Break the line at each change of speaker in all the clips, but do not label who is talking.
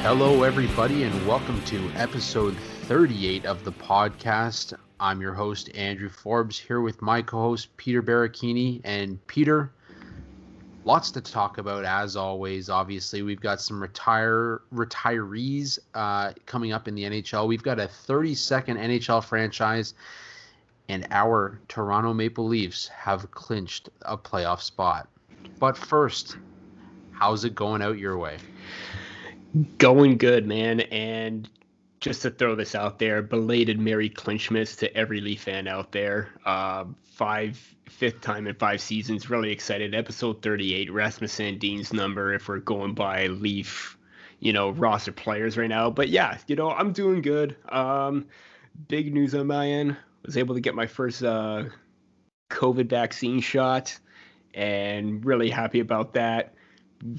Hello, everybody, and welcome to episode 38 of the podcast. I'm your host, Andrew Forbes, here with my co host, Peter Baracchini. And Peter, lots to talk about as always. Obviously, we've got some retire retirees uh, coming up in the NHL. We've got a 32nd NHL franchise, and our Toronto Maple Leafs have clinched a playoff spot. But first, how's it going out your way?
Going good, man. And just to throw this out there, belated Merry Clinchmas to every Leaf fan out there. Uh, five, fifth time in five seasons. Really excited. Episode 38, Rasmus Sandin's number if we're going by Leaf, you know, roster players right now. But yeah, you know, I'm doing good. Um, big news on my end. Was able to get my first uh, COVID vaccine shot and really happy about that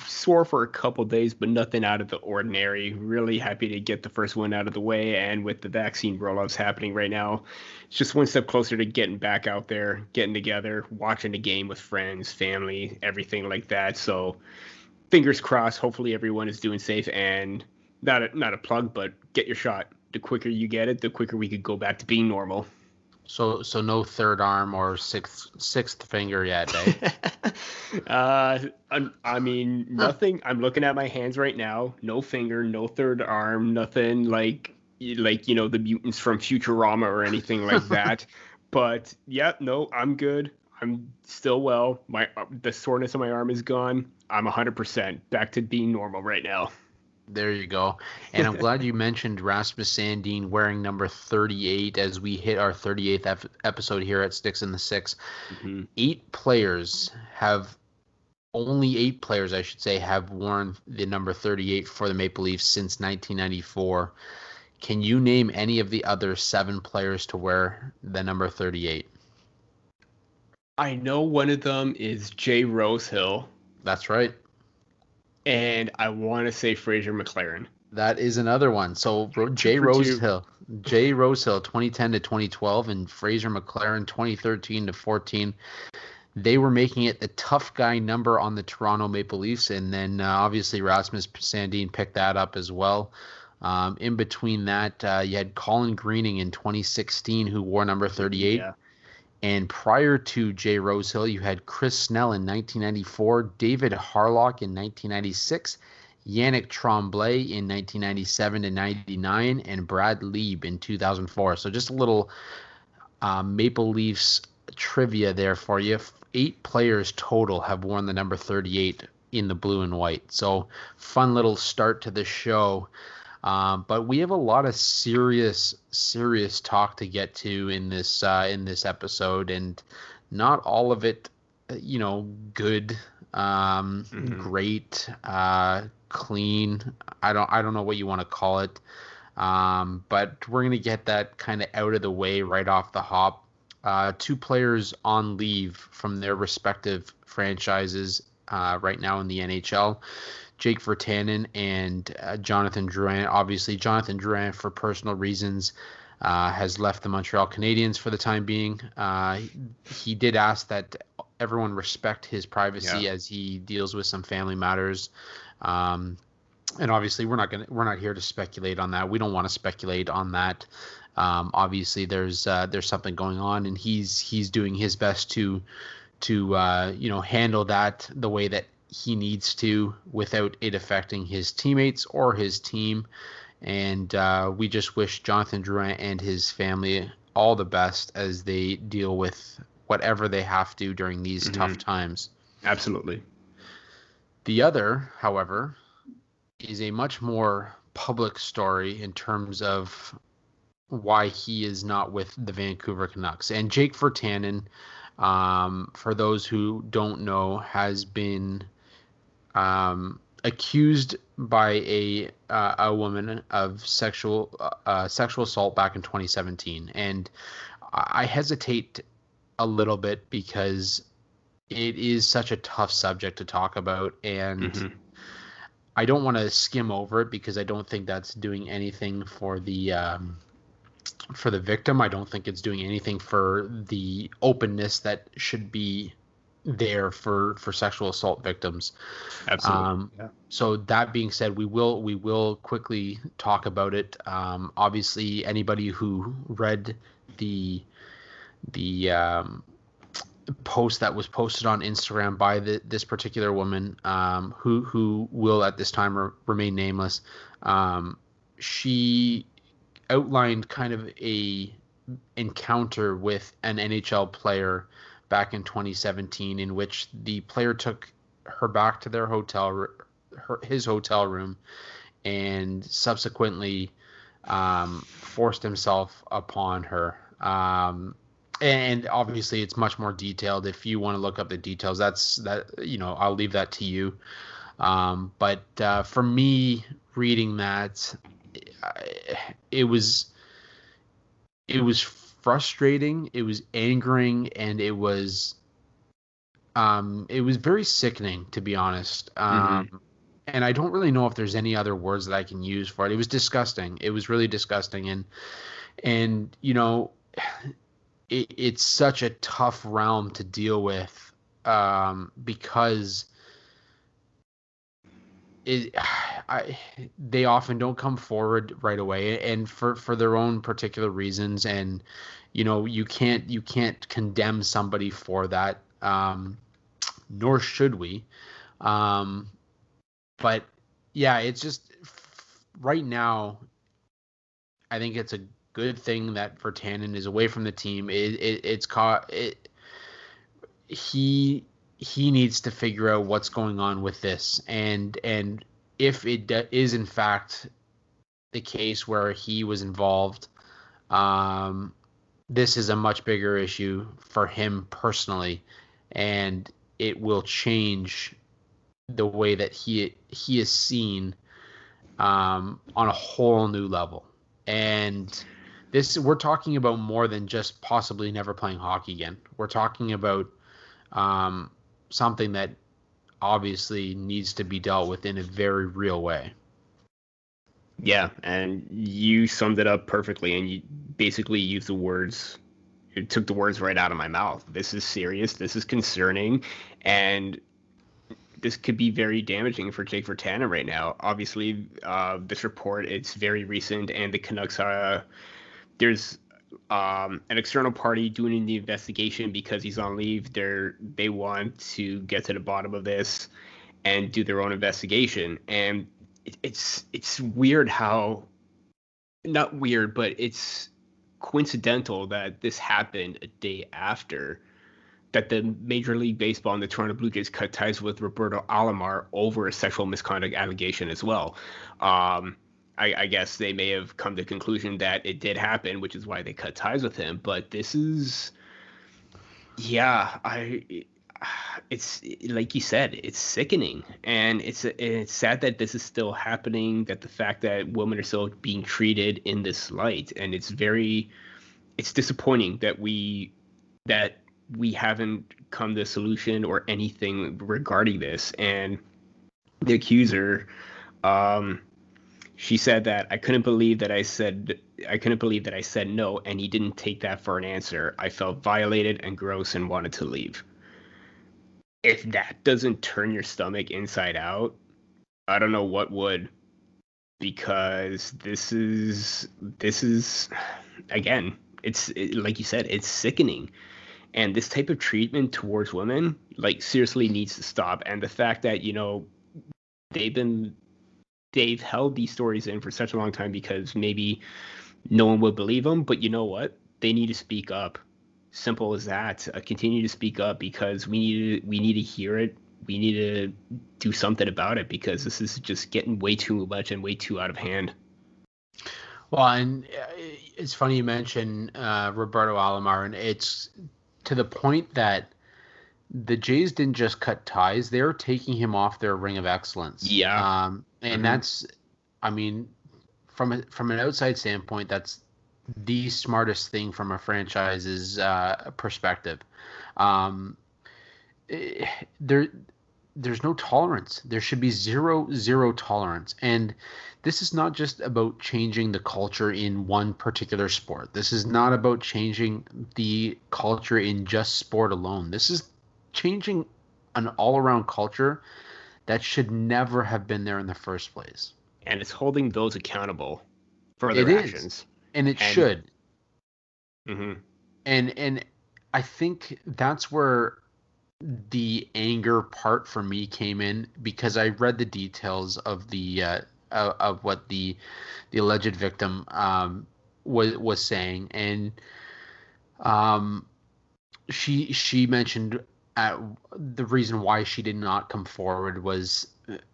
sore for a couple days, but nothing out of the ordinary. Really happy to get the first one out of the way. And with the vaccine rollouts happening right now, it's just one step closer to getting back out there, getting together, watching the game with friends, family, everything like that. So fingers crossed. Hopefully everyone is doing safe and not a, not a plug, but get your shot. The quicker you get it, the quicker we could go back to being normal.
So so no third arm or sixth sixth finger yet, eh?
uh, I, I mean nothing. I'm looking at my hands right now. No finger, no third arm, nothing like like you know the mutants from Futurama or anything like that. but yeah, no, I'm good. I'm still well. My uh, the soreness of my arm is gone. I'm 100% back to being normal right now.
There you go. And I'm glad you mentioned Rasmus Sandin wearing number 38 as we hit our 38th episode here at Sticks in the 6 mm-hmm. Eight players have, only eight players, I should say, have worn the number 38 for the Maple Leafs since 1994. Can you name any of the other seven players to wear the number 38?
I know one of them is Jay Rosehill.
That's right
and I want to say Fraser McLaren.
That is another one. So Jay Rosehill, Jay Rosehill, 2010 to 2012, and Fraser McLaren, 2013 to 14. They were making it the tough guy number on the Toronto Maple Leafs, and then uh, obviously Rasmus Sandin picked that up as well. Um, in between that, uh, you had Colin Greening in 2016, who wore number 38. Yeah. And prior to Jay Rosehill, you had Chris Snell in 1994, David Harlock in 1996, Yannick Tremblay in 1997 to 99, and Brad Leeb in 2004. So just a little uh, Maple Leafs trivia there for you. Eight players total have worn the number 38 in the blue and white. So fun little start to the show. Um, but we have a lot of serious, serious talk to get to in this uh, in this episode, and not all of it, uh, you know, good, um, mm-hmm. great, uh, clean. I don't I don't know what you want to call it, um, but we're gonna get that kind of out of the way right off the hop. Uh, two players on leave from their respective franchises uh, right now in the NHL. Jake Virtanen and uh, Jonathan Drouin. Obviously, Jonathan Drouin, for personal reasons, uh, has left the Montreal Canadiens for the time being. Uh, he did ask that everyone respect his privacy yeah. as he deals with some family matters. Um, and obviously, we're not gonna we're not here to speculate on that. We don't want to speculate on that. Um, obviously, there's uh, there's something going on, and he's he's doing his best to to uh, you know handle that the way that he needs to without it affecting his teammates or his team. And uh, we just wish Jonathan Drouin and his family all the best as they deal with whatever they have to during these mm-hmm. tough times.
Absolutely.
The other, however, is a much more public story in terms of why he is not with the Vancouver Canucks. And Jake Virtanen, um, for those who don't know, has been um, accused by a uh, a woman of sexual uh, sexual assault back in 2017, and I hesitate a little bit because it is such a tough subject to talk about, and mm-hmm. I don't want to skim over it because I don't think that's doing anything for the um, for the victim. I don't think it's doing anything for the openness that should be there for for sexual assault victims.
Absolutely. Um,
yeah. So that being said, we will we will quickly talk about it. Um, obviously, anybody who read the the um, post that was posted on Instagram by the, this particular woman, um, who who will at this time re- remain nameless, um, she outlined kind of a encounter with an NHL player back in 2017 in which the player took her back to their hotel her, his hotel room and subsequently um, forced himself upon her. Um, and obviously it's much more detailed. If you want to look up the details that's that you know i'll leave that to you. Um, but uh, for me reading that it was it was frustrating, it was angering, and it was um it was very sickening to be honest. Um mm-hmm. and I don't really know if there's any other words that I can use for it. It was disgusting. It was really disgusting and and you know it, it's such a tough realm to deal with um because it, I, they often don't come forward right away, and for for their own particular reasons. And you know, you can't you can't condemn somebody for that, um, nor should we. Um, but yeah, it's just right now. I think it's a good thing that Virtanen is away from the team. It, it it's caught it. He he needs to figure out what's going on with this. And and if it de- is in fact the case where he was involved um, this is a much bigger issue for him personally. And it will change the way that he he is seen um, on a whole new level. And this we're talking about more than just possibly never playing hockey again. We're talking about um, something that obviously needs to be dealt with in a very real way.
Yeah, and you summed it up perfectly, and you basically used the words. It took the words right out of my mouth. This is serious. This is concerning, and this could be very damaging for Jake Virtanen right now. Obviously, uh, this report it's very recent, and the Canucks are there's um, an external party doing the investigation because he's on leave. They're they want to get to the bottom of this and do their own investigation. And it, it's it's weird how not weird, but it's coincidental that this happened a day after that the Major League Baseball and the Toronto Blue Jays cut ties with Roberto Alomar over a sexual misconduct allegation as well. Um, I, I, guess they may have come to the conclusion that it did happen, which is why they cut ties with him. But this is, yeah, I, it's like you said, it's sickening, and it's it's sad that this is still happening. That the fact that women are still being treated in this light, and it's very, it's disappointing that we that we haven't come to a solution or anything regarding this, and the accuser. Um, she said that I couldn't believe that I said I couldn't believe that I said no and he didn't take that for an answer. I felt violated and gross and wanted to leave. If that doesn't turn your stomach inside out, I don't know what would because this is this is again, it's it, like you said, it's sickening. And this type of treatment towards women like seriously needs to stop and the fact that, you know, they've been they've held these stories in for such a long time because maybe no one would believe them. But you know what? They need to speak up. Simple as that. Uh, continue to speak up because we need to, we need to hear it. We need to do something about it because this is just getting way too much and way too out of hand.
Well, and uh, it's funny you mention uh, Roberto Alomar, and it's to the point that the Jays didn't just cut ties; they're taking him off their ring of excellence.
Yeah.
Um, and mm-hmm. that's, I mean, from a, from an outside standpoint, that's the smartest thing from a franchise's uh, perspective. Um, eh, there there's no tolerance. There should be zero zero tolerance. And this is not just about changing the culture in one particular sport. This is not about changing the culture in just sport alone. This is changing an all-around culture that should never have been there in the first place.
And it's holding those accountable for their
It
actions.
is. And it
And-
should.
hmm
and and I think that's where the anger part for me came in because I read the details of the uh, of, of what the the alleged victim um, was was saying, and um, she she mentioned at the reason why she did not come forward was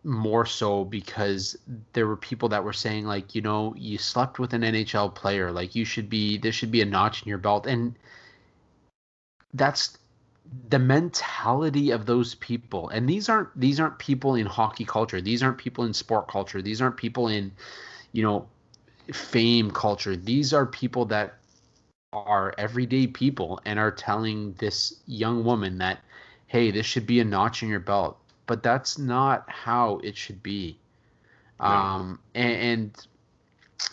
more so because there were people that were saying like you know you slept with an NHL player. Like you should be there should be a notch in your belt. And that's the mentality of those people. And these aren't these aren't people in hockey culture. These aren't people in sport culture. These aren't people in you know fame culture. These are people that are everyday people and are telling this young woman that hey this should be a notch in your belt. But that's not how it should be. Um and, and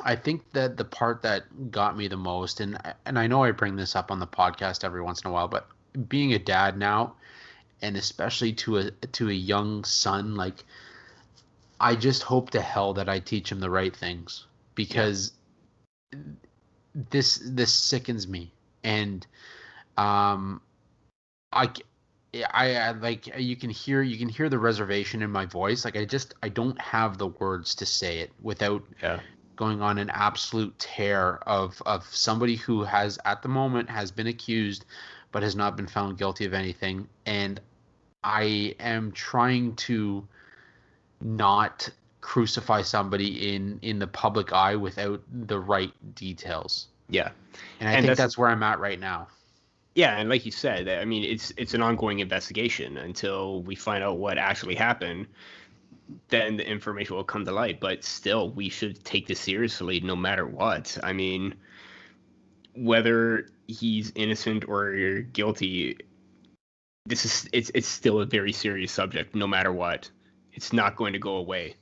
I think that the part that got me the most, and and I know I bring this up on the podcast every once in a while, but being a dad now, and especially to a to a young son, like I just hope to hell that I teach him the right things. Because this this sickens me, and um, I I like you can hear you can hear the reservation in my voice. Like I just I don't have the words to say it without
Yeah.
going on an absolute tear of of somebody who has at the moment has been accused but has not been found guilty of anything. And I am trying to not crucify somebody in in the public eye without the right details.
Yeah.
And I
And
think
that's-
that's, where I'm at right now.
Yeah, and like you said, I mean, it's it's an ongoing investigation until we find out what actually happened. Then the information will come to light. But still, we should take this seriously, no matter what. I mean, whether he's innocent or guilty, this is it's it's still a very serious subject, no matter what. It's not going to go away,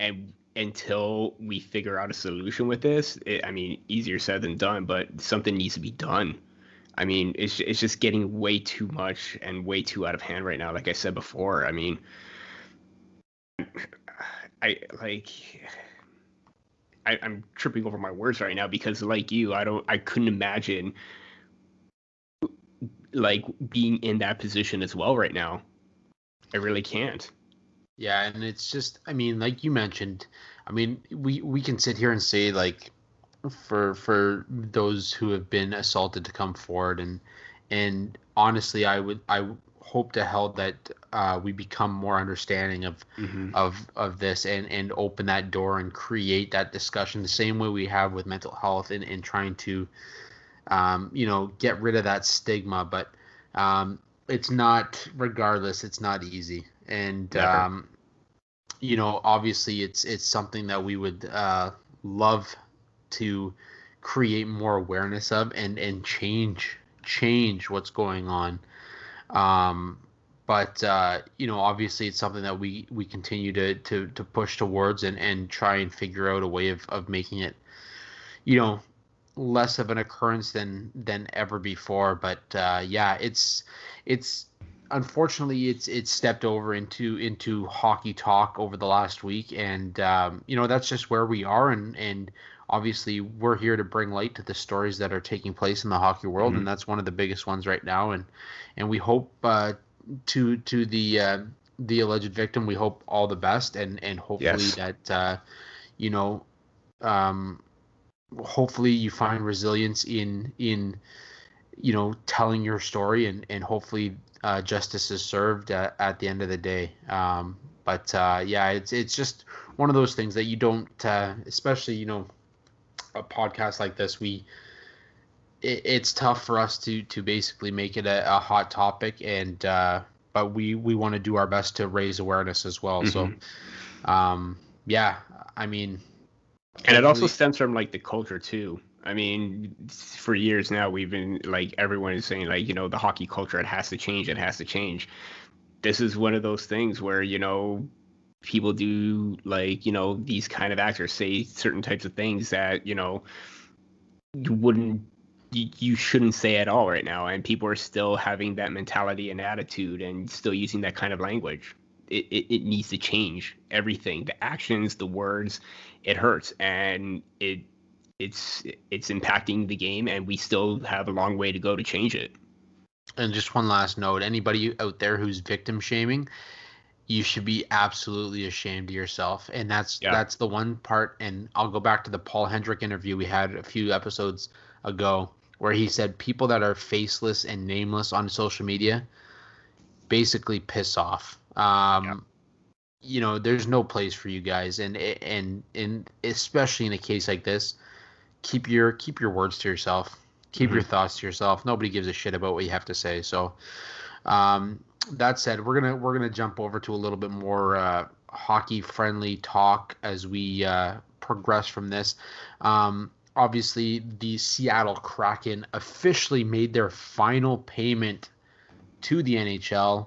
and until we figure out a solution with this, it, I mean, easier said than done, but something needs to be done. I mean, it's it's just getting way too much and way too out of hand right now. Like I said before, I mean, I like. I, I'm tripping over my words right now because, like you, I don't, I couldn't imagine like being in that position as well right now. I really can't.
Yeah, and it's just I mean, like you mentioned, I mean, we we can sit here and say like for for those who have been assaulted to come forward and and honestly, I would I hope to hell that uh, we become more understanding of of of this and and open that door and create that discussion the same way we have with mental health and, and trying to um, you know get rid of that stigma but um, it's not regardless it's not easy. And um, you know obviously it's it's something that we would uh, love to create more awareness of and and change change what's going on um, but uh, you know, obviously, it's something that we we continue to to to push towards and and try and figure out a way of of making it, you know, less of an occurrence than than ever before. But uh, yeah, it's it's unfortunately it's it's stepped over into into hockey talk over the last week, and um, you know that's just where we are, and and obviously we're here to bring light to the stories that are taking place in the hockey world,
Mhm.
and that's one of the biggest ones right now, and and we hope uh, to to the uh, the alleged victim, we hope all the best, and and hopefully
Yes.
that uh, you know, um, hopefully you find resilience in in you know telling your story, and and hopefully uh, justice is served at, at the end of the day. Um, but uh, yeah, it's it's just one of those things that you don't, uh, especially you know, a podcast like this, we it, it's tough for us to to basically make it a, a hot topic and uh but we we want to do our best to raise awareness as well
Mhm.
so um yeah i mean
And it also stems from like the culture too. I mean, for years now, we've been like everyone is saying like you know the hockey culture it has to change, it has to change. This is one of those things where you know people do like you know these kind of actors say certain types of things that you know you wouldn't you, you shouldn't say at all right now and people are still having that mentality and attitude and still using that kind of language it, it, it needs to change everything the actions the words it hurts and it it's it's impacting the game and we still have a long way to go to change it
and just one last note anybody out there who's victim shaming you should be absolutely ashamed of yourself and that's yeah. that's the one part and i'll go back to the paul hendrick interview we had a few episodes ago where he said people that are faceless and nameless on social media basically piss off um, yeah. you know there's no place for you guys and and and especially in a case like this keep your keep your words to yourself keep mm-hmm. your thoughts to yourself nobody gives a shit about what you have to say so um, that said, we're gonna we're gonna jump over to a little bit more uh, hockey friendly talk as we uh, progress from this. Um, obviously, the Seattle Kraken officially made their final payment to the NHL.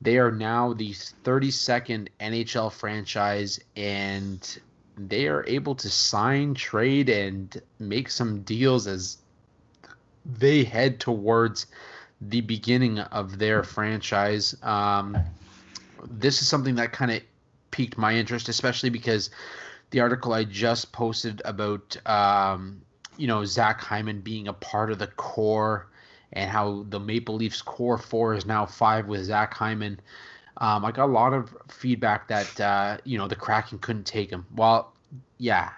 They are now the 32nd NHL franchise, and they are able to sign, trade, and make some deals as they head towards the beginning of their franchise. Um, this is something that kind of piqued my interest, especially because the article I just posted about, um, you know, Zach Hyman being a part of the core and how the Maple Leafs core four is now five with Zach Hyman. Um, I got a lot of feedback that, uh, you know, the Kraken couldn't take him. Well, yeah,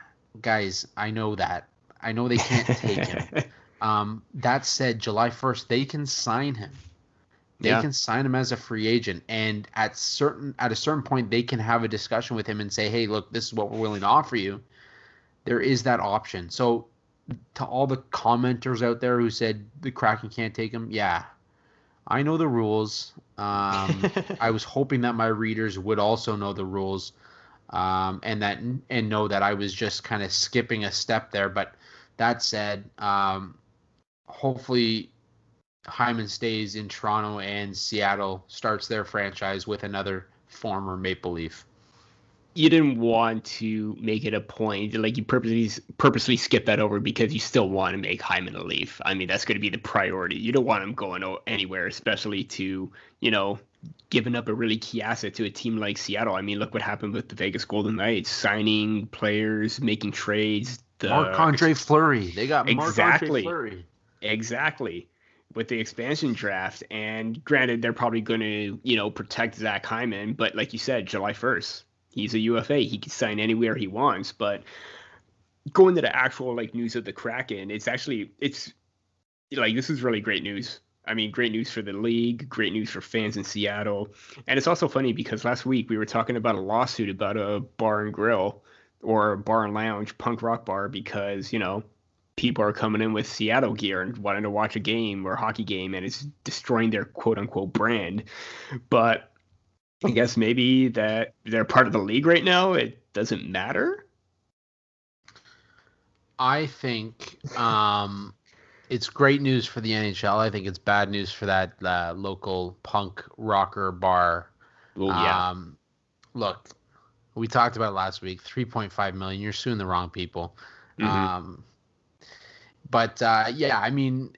guys, I know that. I know they can't take him. Um, that said, July 1st, they can sign him. They yeah. can sign him as a free agent, and at certain at a certain point, they can have a discussion with him and say, "Hey, look, this is what we're willing to offer you." There is that option. So, to all the commenters out there who said the Kraken can't take him, yeah, I know the rules. Um, I was hoping that my readers would also know the rules, um, and that and know that I was just kind of skipping a step there. But that said, um, hopefully Hyman stays in Toronto and Seattle starts their franchise with another former Maple Leaf.
You didn't want to make it a point, like you purposely purposely skip that over because you still want to make Hyman a Leaf. I mean, that's going to be the priority. You don't want him going anywhere, especially to you know giving up a really key asset to a team like Seattle. I mean, look what happened with the Vegas Golden Knights, signing players, making trades.
The, Marc Andre Fleury, they got exactly. Fleury.
Exactly. With the expansion draft. And granted, they're probably going to, you know, protect Zach Hyman. But like you said, July 1st, he's a UFA. He can sign anywhere he wants. But going to the actual like news of the Kraken, it's actually, it's like, this is really great news. I mean, great news for the league, great news for fans in Seattle. And it's also funny because last week we were talking about a lawsuit about a bar and grill or bar and lounge punk rock bar because, you know, people are coming in with Seattle gear and wanting to watch a game or a hockey game, and it's destroying their quote unquote brand. But I guess maybe that they're part of the league right now. It doesn't matter.
I think um, it's great news for the NHL. I think it's bad news for that uh, local punk rocker bar.
Yeah. Um,
look, we talked about last week. Three point five million. You're suing the wrong people. Mm-hmm. Um, but uh, yeah, I mean,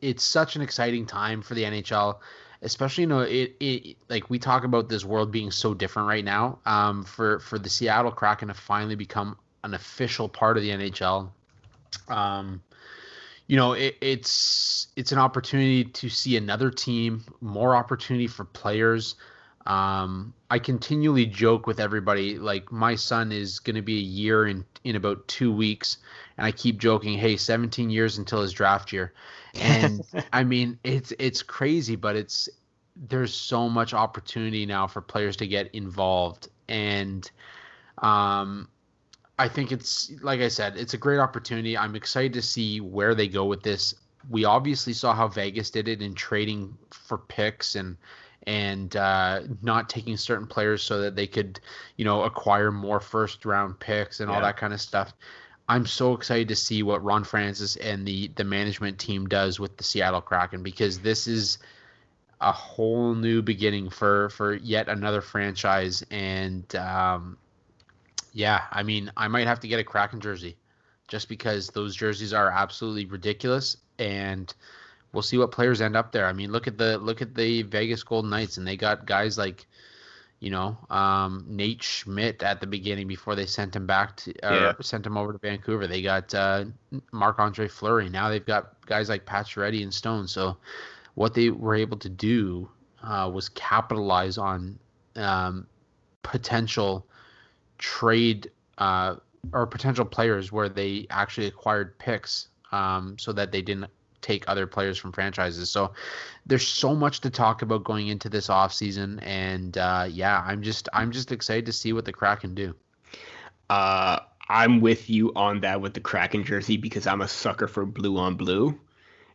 it's such an exciting time for the NHL, especially you know it, it like we talk about this world being so different right now. Um, for for the Seattle Kraken to finally become an official part of the NHL, um, you know it, it's it's an opportunity to see another team, more opportunity for players. Um, I continually joke with everybody like my son is going to be a year in in about two weeks and I keep joking, hey, 17 years until his draft year. And I mean, it's it's crazy, but it's there's so much opportunity now for players to get involved and um I think it's like I said, it's a great opportunity. I'm excited to see where they go with this. We obviously saw how Vegas did it in trading for picks and and uh, not taking certain players so that they could, you know, acquire more first round picks and yeah. all that kind of stuff. I'm so excited to see what Ron Francis and the the management team does with the Seattle Kraken because this is a whole new beginning for for yet another franchise and um, yeah, I mean, I might have to get a Kraken jersey just because those jerseys are absolutely ridiculous and we'll see what players end up there. I mean, look at the look at the Vegas Golden Knights and they got guys like you know, um, Nate Schmidt at the beginning before they sent him back to yeah. sent him over to Vancouver. They got uh, Marc Andre Fleury. Now they've got guys like Pacioretty and Stone. So what they were able to do uh, was capitalize on um, potential trade uh, or potential players where they actually acquired picks um, so that they didn't take other players from franchises. So there's so much to talk about going into this offseason. And uh, yeah, I'm just I'm just excited to see what the Kraken do.
Uh, I'm with you on that with the Kraken jersey because I'm a sucker for blue on blue.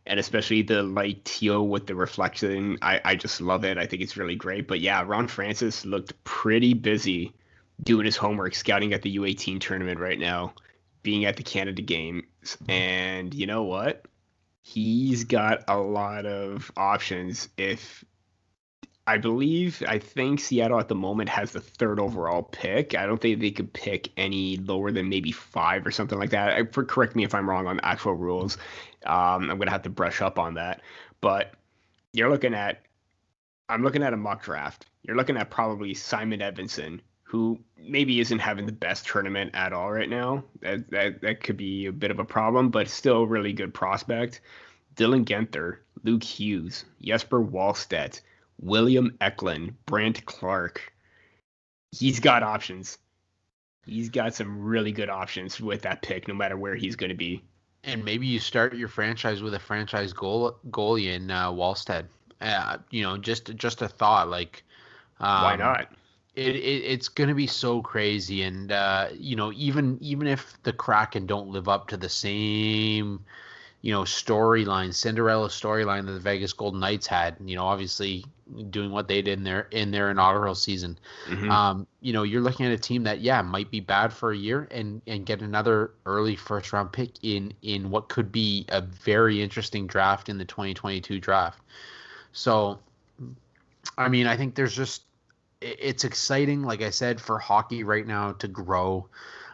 And especially the light teal with the reflection. I, I just love it. I think it's really great. But yeah, Ron Francis looked pretty busy doing his homework, scouting at the U18 tournament right now, being at the Canada games. And you know what? He's got a lot of options. If I believe, I think Seattle at the moment has the third overall pick. I don't think they could pick any lower than maybe five or something like that. I, for, correct me if I'm wrong on actual rules. Um, I'm gonna have to brush up on that. But you're looking at, I'm looking at a mock draft. You're looking at probably Simon Edvinsson, who maybe isn't having the best tournament at all right now. That that, that could be a bit of a problem, but still a really good prospect. Dylan Guenther, Luke Hughes, Jesper Wallstedt, William Eklund, Brandt Clarke. He's got options. He's got some really good options with that pick, no matter where he's going to be.
And maybe you start your franchise with a franchise goal goalie in uh, Wallstedt. Uh, you know, just just a thought. Like,
um, why not?
It, it it's going to be so crazy and uh, you know even even if the kraken don't live up to the same you know storyline cinderella storyline that the vegas golden knights had you know obviously doing what they did in their in their inaugural season mm-hmm. um, you know you're looking at a team that yeah might be bad for a year and and get another early first round pick in in what could be a very interesting draft in the 2022 draft so i mean i think there's just it's exciting, like I said, for hockey right now to grow.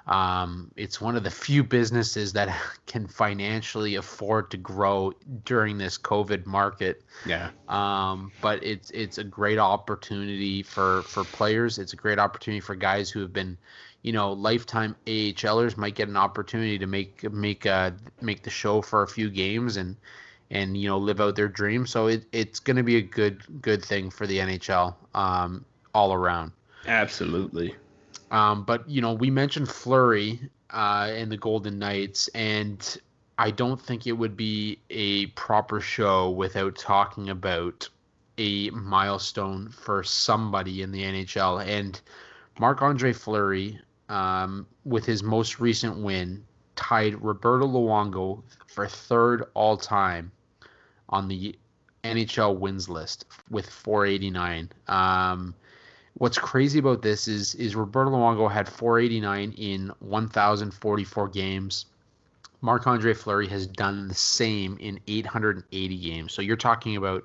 Um, it's one of the few businesses that can financially afford to grow during this COVID market.
Yeah.
Um, but it's it's a great opportunity for for players. It's a great opportunity for guys who have been, you know, lifetime AHLers might get an opportunity to make make uh make the show for a few games and and you know live out their dream. So it, it's going to be a good good thing for the NHL. Um, all around.
Absolutely.
Um, but you know, we mentioned Fleury uh, and the Golden Knights, and I don't think it would be a proper show without talking about a milestone for somebody in the NHL. And Marc Andre Fleury, um, with his most recent win, tied Roberto Luongo for third all time on the NHL wins list with 489. Um, What's crazy about this is is Roberto Luongo had 489 in 1,044 games. Marc Andre Fleury has done the same in 880 games. So you're talking about,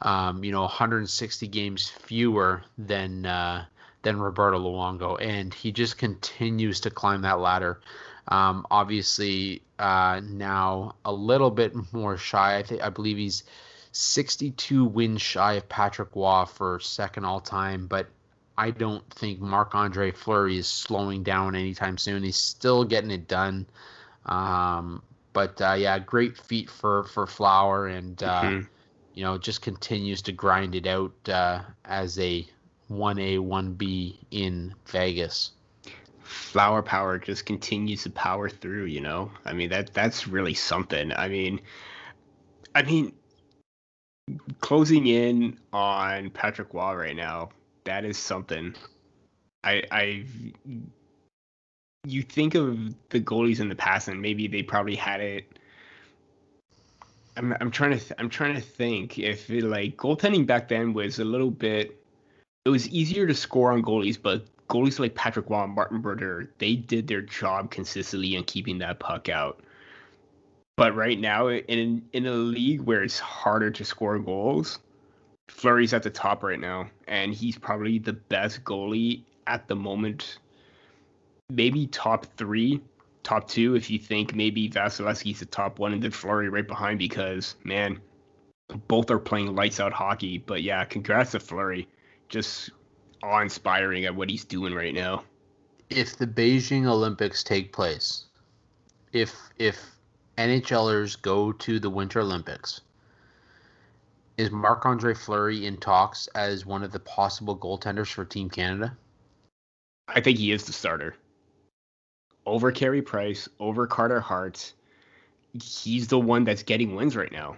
um, you know, 160 games fewer than uh, than Roberto Luongo, and he just continues to climb that ladder. Um, obviously, uh, now a little bit more shy. I think I believe he's 62 wins shy of Patrick Roy for second all time, but I don't think Marc Andre Fleury is slowing down anytime soon. He's still getting it done. Um, but uh, yeah, great feat for for Flower, and uh, mm-hmm. you know just continues to grind it out uh, as a one A one B in Vegas.
Flower power just continues to power through. You know, I mean that that's really something. I mean, I mean closing in on Patrick Roy right now, that is something. I I you think of the goalies in the past, and maybe they probably had it. I'm I'm trying to th- I'm trying to think if it, like goaltending back then was a little bit. It was easier to score on goalies, but goalies like Patrick Roy and Martin Brodeur, they did their job consistently in keeping that puck out. But right now, in in a league where it's harder to score goals, Fleury's at the top right now, and he's probably the best goalie at the moment. Maybe top three, top two, if you think maybe Vasilevskiy's the top one, and then Fleury right behind because man, both are playing lights out hockey. But yeah, congrats to Fleury, just awe inspiring at what he's doing right now.
If the Beijing Olympics take place, if if NHLers go to the Winter Olympics, is Marc Andre Fleury in talks as one of the possible goaltenders for Team Canada?
I think he is the starter. Over Carey Price, over Carter Hart. He's the one that's getting wins right now.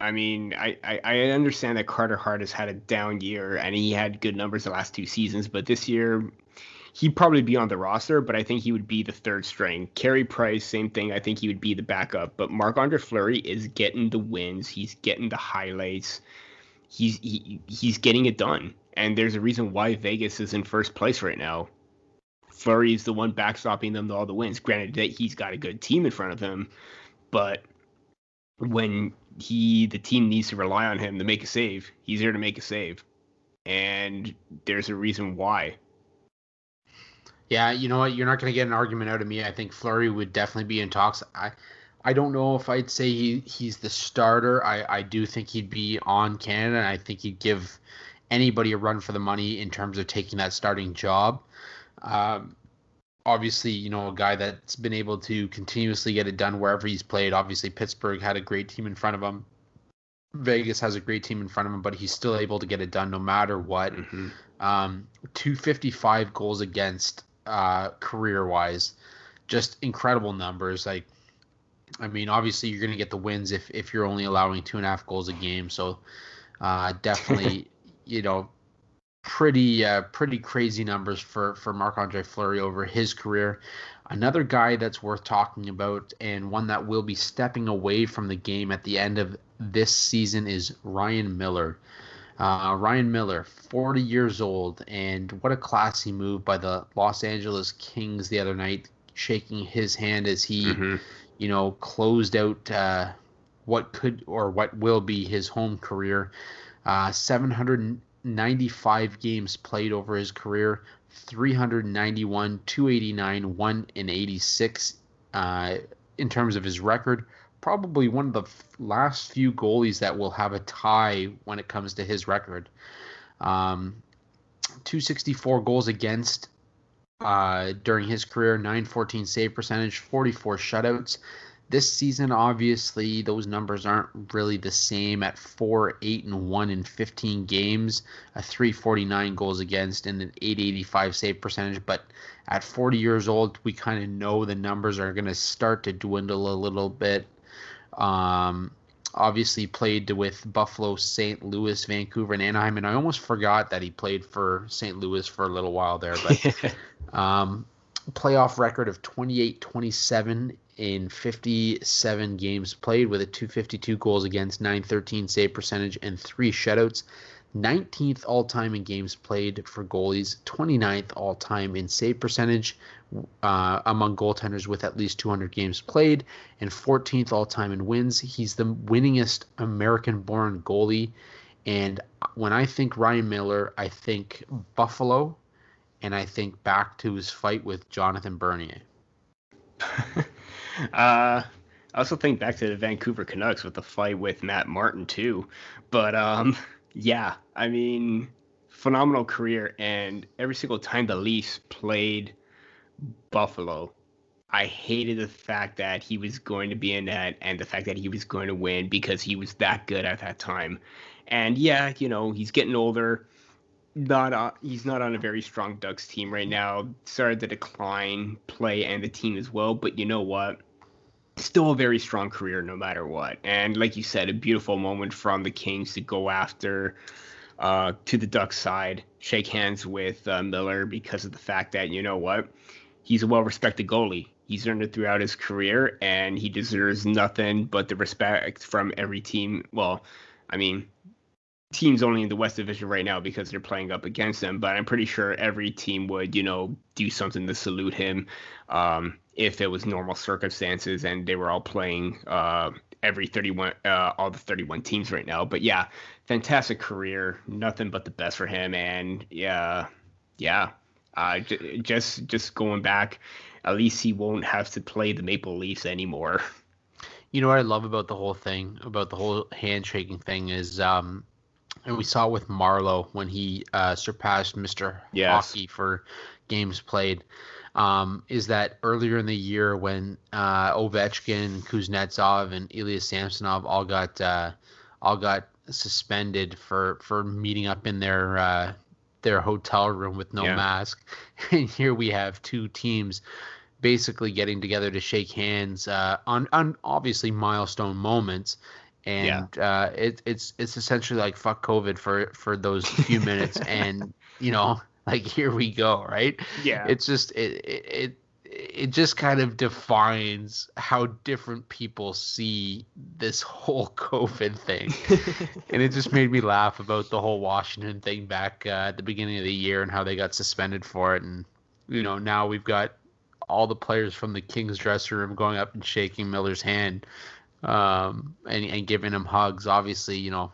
I mean, I, I, I understand that Carter Hart has had a down year and he had good numbers the last two seasons, but this year he'd probably be on the roster, but I think he would be the third string. Carey Price, same thing. I think he would be the backup. But Marc Andre Fleury is getting the wins. He's getting the highlights. He's he, he's getting it done. And there's a reason why Vegas is in first place right now. Fleury is the one backstopping them to all the wins. Granted that he's got a good team in front of him, but when he the team needs to rely on him to make a save, he's there to make a save. And there's a reason why.
Yeah, you know what? You're not going to get an argument out of me. I think Fleury would definitely be in talks. I, I don't know if I'd say he, he's the starter. I, I do think he'd be on Canada, and I think he'd give anybody a run for the money in terms of taking that starting job. Um, obviously, you know, a guy that's been able to continuously get it done wherever he's played. Obviously, Pittsburgh had a great team in front of him. Vegas has a great team in front of him, but he's still able to get it done no matter what. Mm-hmm. Um, 255 goals against uh, career wise. Just incredible numbers. Like, I mean, obviously you're going to get the wins if if you're only allowing two and a half goals a game. So, uh, definitely, you know, pretty uh, pretty crazy numbers for for Marc Andre Fleury over his career. Another guy that's worth talking about and one that will be stepping away from the game at the end of this season is Ryan Miller. Uh, Ryan Miller, 40 years old, and what a classy move by the Los Angeles Kings the other night, shaking his hand as he, mm-hmm. you know, closed out uh, what could or what will be his home career. Uh, 795 games played over his career, 391, 289, 1 and 86 uh, in terms of his record probably one of the last few goalies that will have a tie when it comes to his record. Um, 264 goals against uh, during his career, 914 save percentage, 44 shutouts. This season, obviously, those numbers aren't really the same at 4, 8, and 1 in 15 games, a 349 goals against, and an 885 save percentage. But at 40 years old, we kind of know the numbers are going to start to dwindle a little bit. Um, obviously played with Buffalo, St. Louis, Vancouver, and Anaheim, and I almost forgot that he played for St. Louis for a little while there. But um, playoff record of 28-27 in 57 games played, with a 252 goals against, 913 save percentage, and three shutouts. 19th all time in games played for goalies, 29th all time in save percentage uh, among goaltenders with at least 200 games played, and 14th all time in wins. He's the winningest American born goalie. And when I think Ryan Miller, I think Buffalo, and I think back to his fight with Jonathan Bernier.
uh, I also think back to the Vancouver Canucks with the fight with Matt Martin too. But um, yeah, I mean, phenomenal career, and every single time the Leafs played Buffalo, I hated the fact that he was going to be in that and the fact that he was going to win because he was that good at that time. And yeah, you know, he's getting older. Not uh, he's not on a very strong Ducks team right now. Started to decline play and the team as well. But you know what? Still a very strong career no matter what. And like you said, a beautiful moment from the Kings to go after uh, to the Ducks side, shake hands with uh, Miller because of the fact that you know what, he's a well-respected goalie. He's earned it throughout his career, and he deserves nothing but the respect from every team. Well, I mean, teams only in the West Division right now because they're playing up against them. But I'm pretty sure every team would, you know, do something to salute him um, if it was normal circumstances and they were all playing uh, every 31, uh, all the 31 teams right now. But yeah, fantastic career, nothing but the best for him. And yeah, yeah, uh, j- just just going back, at least he won't have to play the Maple Leafs anymore.
You know what I love about the whole thing, about the whole handshaking thing is um, and we saw with Marleau when he uh, surpassed Mr. Yes. Hockey for games played. Um, is that earlier in the year when uh, Ovechkin, Kuznetsov, and Ilya Samsonov all got uh, all got suspended for for meeting up in their uh, their hotel room with no yeah. mask, and here we have two teams basically getting together to shake hands uh, on on obviously milestone moments and yeah. uh, it, it's it's essentially like fuck COVID for for those few minutes, and you know, like here we go, right?
Yeah,
it's just it it it just kind of defines how different people see this whole COVID thing, and it just made me laugh about the whole Washington thing back uh, at the beginning of the year and how they got suspended for it, and you know now we've got all the players from the Kings dressing room going up and shaking Miller's hand um, and, and giving him hugs. Obviously, you know,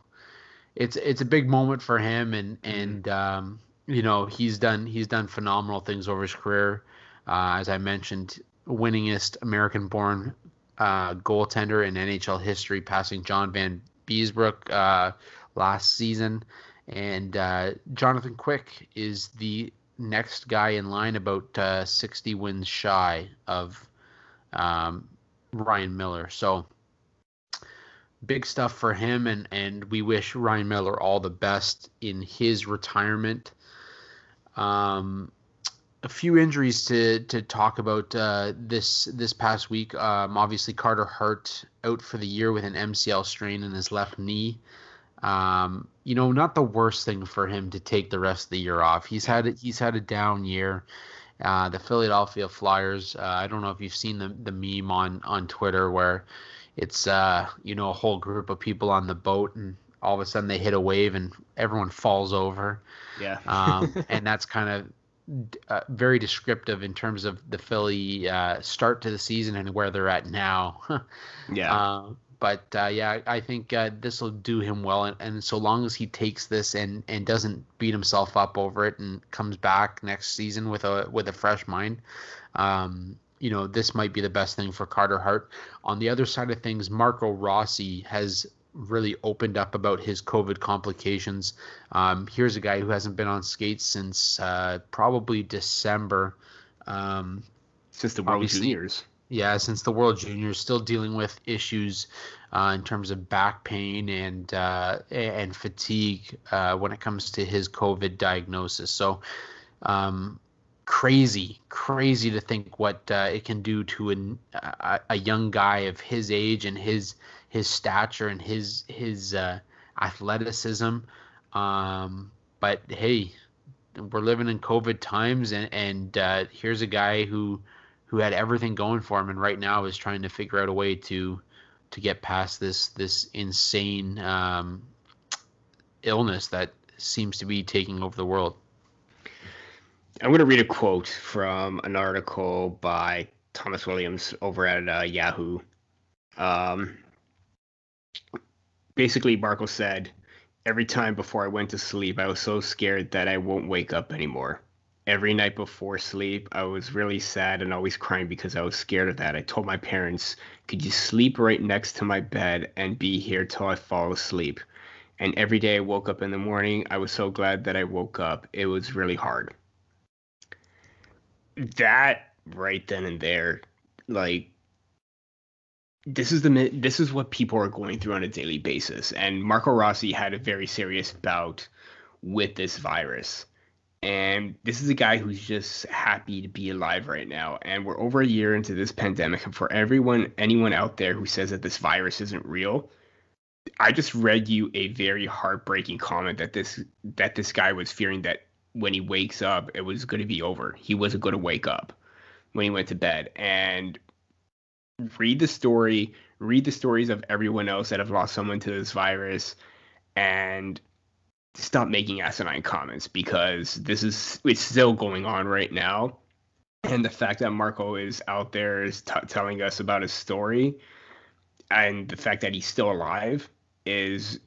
it's it's a big moment for him, and mm-hmm. and um, you know he's done he's done phenomenal things over his career. Uh, as I mentioned, winningest American-born uh, goaltender in NHL history, passing John Vanbiesbrouck uh, last season, and uh, Jonathan Quick is the next guy in line, about uh, 60 wins shy of um, Ryan Miller. So big stuff for him, and and we wish Ryan Miller all the best in his retirement. Um, a few injuries to to talk about uh, this this past week. Um, obviously, Carter Hart out for the year with an MCL strain in his left knee. Um, you know, not the worst thing for him to take the rest of the year off. He's had he's had a down year. Uh, the Philadelphia Flyers. Uh, I don't know if you've seen the the meme on on Twitter where it's uh, you know a whole group of people on the boat and all of a sudden they hit a wave and everyone falls over.
Yeah.
um, and that's kind of uh, very descriptive in terms of the Philly uh, start to the season and where they're at now.
yeah.
Uh, but uh, yeah, I think uh, this will do him well, and, and, so long as he takes this and, and doesn't beat himself up over it, and comes back next season with a with a fresh mind, um, you know, this might be the best thing for Carter Hart. On the other side of things, Marco Rossi has really opened up about his COVID complications. Um, here's a guy who hasn't been on skates since uh, probably December. Um,
since the World Juniors.
Yeah, since the World Juniors, still dealing with issues uh, in terms of back pain and uh, and fatigue uh, when it comes to his COVID diagnosis. So, um, crazy, crazy to think what uh, it can do to an, a, a young guy of his age and his his stature and his his uh, athleticism. Um, but hey, we're living in COVID times, and and uh, here's a guy who who had everything going for him, and right now is trying to figure out a way to to get past this this insane um, illness that seems to be taking over the world.
I'm going to read a quote from an article by Thomas Williams over at uh, Yahoo. Um, basically, Marco said, Every time before I went to sleep, I was so scared that I won't wake up anymore. Every night before sleep, I was really sad and always crying because I was scared of that. I told my parents, Could you sleep right next to my bed and be here till I fall asleep? And every day I woke up in the morning, I was so glad that I woke up. It was really hard that right then and there, like this is the this is what people are going through on a daily basis. And Marco Rossi had a very serious bout with this virus. And this is a guy who's just happy to be alive right now. And we're over a year into this pandemic. And for everyone, anyone out there who says that this virus isn't real, I just read you a very heartbreaking comment that this that this guy was fearing that when he wakes up, it was going to be over. He wasn't going to wake up when he went to bed. And read the story, read the stories of everyone else that have lost someone to this virus, and stop making asinine comments because this is it's still going on right now. And the fact that marco is out there is t- telling us about his story and the fact that he's still alive is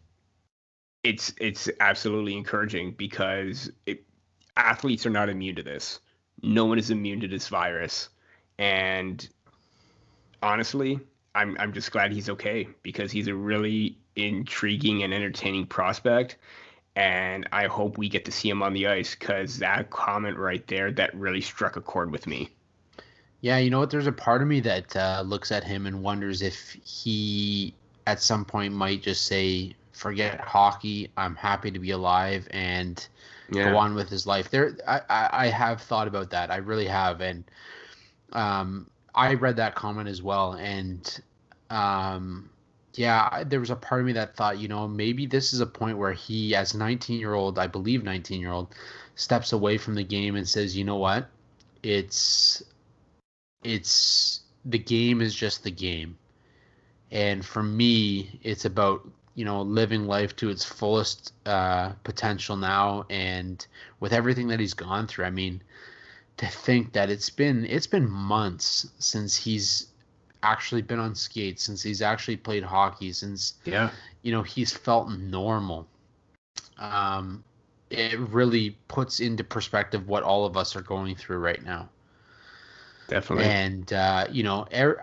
it's it's absolutely encouraging because it, athletes are not immune to this. No one is immune to this virus. And honestly i'm i'm just glad he's okay because he's a really intriguing and entertaining prospect and I hope we get to see him on the ice because that comment right there that really struck a chord with me.
Yeah, you know what? There's a part of me that uh, looks at him and wonders if he at some point might just say, "Forget hockey. I'm happy to be alive," and yeah. go on with his life. There, I, I, I have thought about that. I really have, and um, I read that comment as well, and um, yeah, there was a part of me that thought, you know, maybe this is a point where he, as 19 year old, I believe 19 year old, steps away from the game and says, you know what, it's, it's the game is just the game, and for me, it's about you know living life to its fullest uh, potential now, and with everything that he's gone through, I mean, to think that it's been it's been months since he's actually been on skates, since he's actually played hockey, since
yeah,
you know he's felt normal. Um, it really puts into perspective what all of us are going through right now.
Definitely.
And uh, you know, er,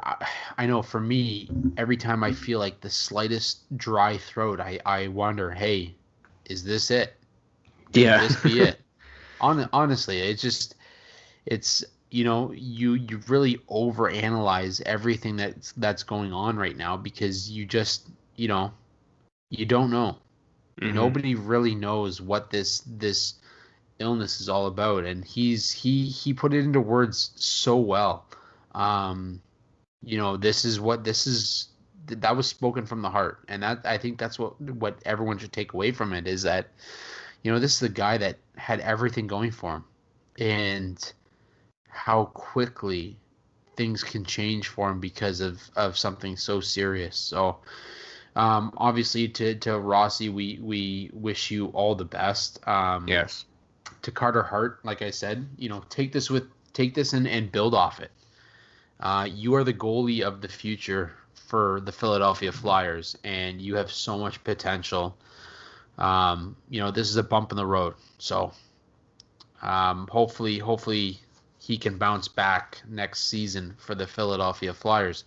I know for me, every time I feel like the slightest dry throat, I I wonder, hey, is this it?
Yeah.
this be it? On, honestly, it's just it's you know you you really overanalyze everything that's that's going on right now because you just you know you don't know. Mm-hmm. nobody really knows what this this illness is all about. And he's he he put it into words so well. Um you know this is what this is that was spoken from the heart. And that i think that's what what everyone should take away from it is that you know this is a guy that had everything going for him. And how quickly things can change for him because of of something so serious. So um, obviously to to Rossi, we we wish you all the best. Um,
yes.
To Carter Hart, like I said, you know, take this with take this and, and build off it. Uh, you are the goalie of the future for the Philadelphia Flyers, and you have so much potential. Um, you know, this is a bump in the road, so um, hopefully, hopefully he can bounce back next season for the Philadelphia Flyers.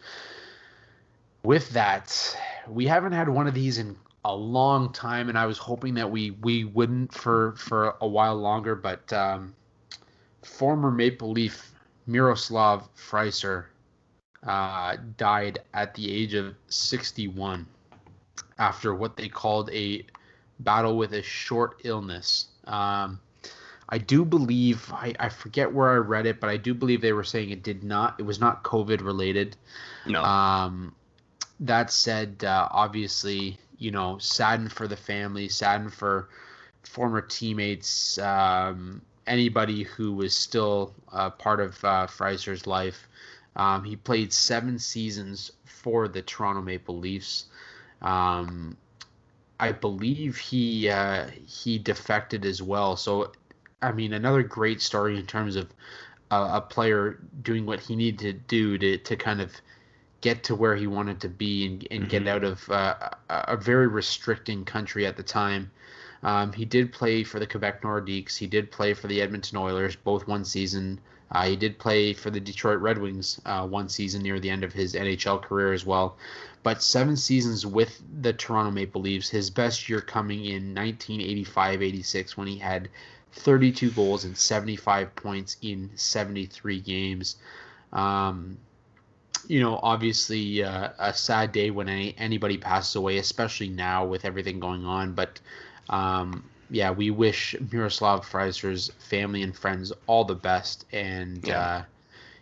With that, we haven't had one of these in a long time, and I was hoping that we we wouldn't for for a while longer. But um, former Maple Leaf Miroslav Frycer uh, died at the age of 61 after what they called a battle with a short illness. Um, I do believe I, I forget where I read it, but I do believe they were saying it did not it was not COVID related.
No.
Um, that said, uh, obviously, you know, saddened for the family, saddened for former teammates, um, anybody who was still uh, part of uh, Frycer's life. Um, he played seven seasons for the Toronto Maple Leafs. Um, I believe he uh, he defected as well. So I mean, another great story in terms of uh, a player doing what he needed to do to, to kind of get to where he wanted to be and, and mm-hmm. get out of uh, a very restricting country at the time. Um, he did play for the Quebec Nordiques. He did play for the Edmonton Oilers, both one season. Uh, he did play for the Detroit Red Wings uh, one season near the end of his NHL career as well. But seven seasons with the Toronto Maple Leafs, his best year coming in 1985 86 when he had 32 goals and 75 points in 73 games. Um, you know, obviously uh, a sad day when any, anybody passes away, especially now with everything going on. But um, yeah, we wish Miroslav Frycer's family and friends all the best, and yeah. uh,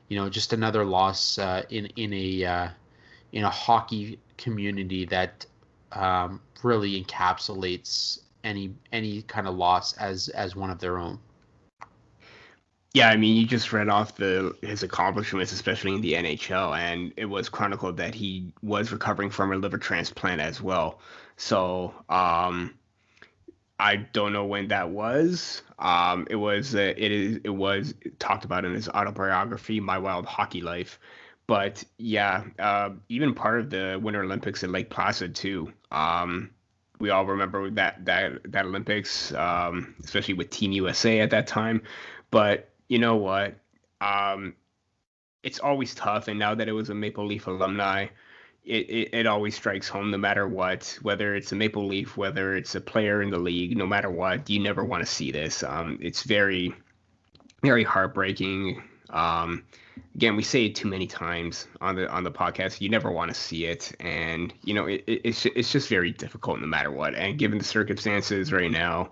you know, just another loss uh, in in a uh, in a hockey community that um, really encapsulates any any kind of loss as as one of their own.
Yeah, I mean, you just read off the his accomplishments, especially in the NHL, and it was chronicled that he was recovering from a liver transplant as well. So, um, I don't know when that was. Um, it was uh, it is it was talked about in his autobiography, My Wild Hockey Life. But yeah, uh, even part of the Winter Olympics in Lake Placid too. Um, we all remember that that that Olympics, um, especially with Team USA at that time. But you know what? Um, it's always tough, and now that it was a Maple Leaf alumni, it, it, it always strikes home no matter what, whether it's a Maple Leaf, whether it's a player in the league, no matter what, you never want to see this. Um, it's very, very heartbreaking. Um, again, we say it too many times on the on the podcast. You never want to see it, and you know it, it, it's it's just very difficult no matter what. And given the circumstances right now,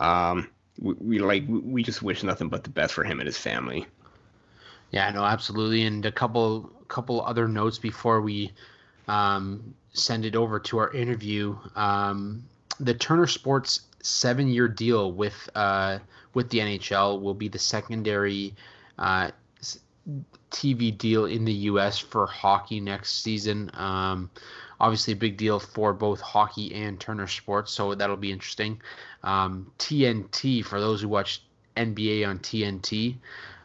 um, we, we like we just wish nothing but the best for him and his family.
Yeah, no, absolutely. And a couple couple other notes before we um, send it over to our interview. Um, the Turner Sports seven-year deal with uh, with the NHL will be the secondary uh, TV deal in the U.S. for hockey next season. Um, obviously, a big deal for both hockey and Turner Sports, so that'll be interesting. Um, TNT for those who watch NBA on TNT.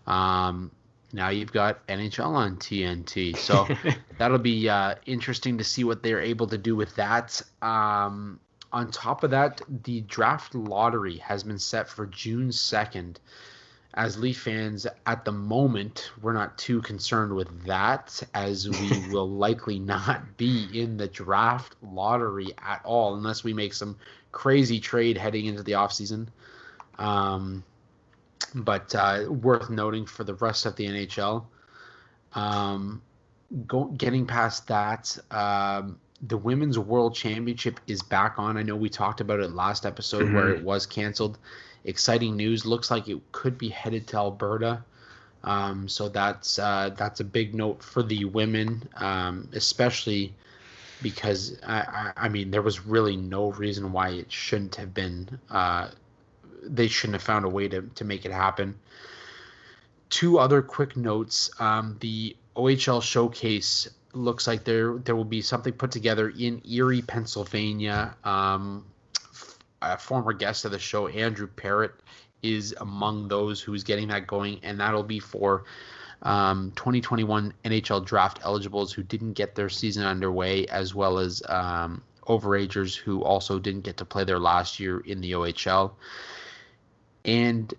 Um, now you've got NHL on TNT. So that'll be uh, interesting to see what they're able to do with that. Um, on top of that, the draft lottery has been set for June 2nd. As Leaf fans, at the moment, we're not too concerned with that, as we will likely not be in the draft lottery at all, unless we make some crazy trade heading into the offseason. Um, but uh, worth noting for the rest of the NHL. Um, go, getting past that, um, the Women's World Championship is back on. I know we talked about it last episode mm-hmm. where it was canceled. Exciting news. Looks like it could be headed to Alberta. Um, so that's uh, that's a big note for the women, um, especially because I, I, I, mean there was really no reason why it shouldn't have been uh, they shouldn't have found a way to, to make it happen. Two other quick notes. Um, the OHL showcase looks like there there will be something put together in Erie, Pennsylvania. Um, a former guest of the show, Andrew Parrott, is among those who's getting that going, and that'll be for um, 2021 NHL draft eligibles who didn't get their season underway, as well as um, overagers who also didn't get to play their last year in the OHL. And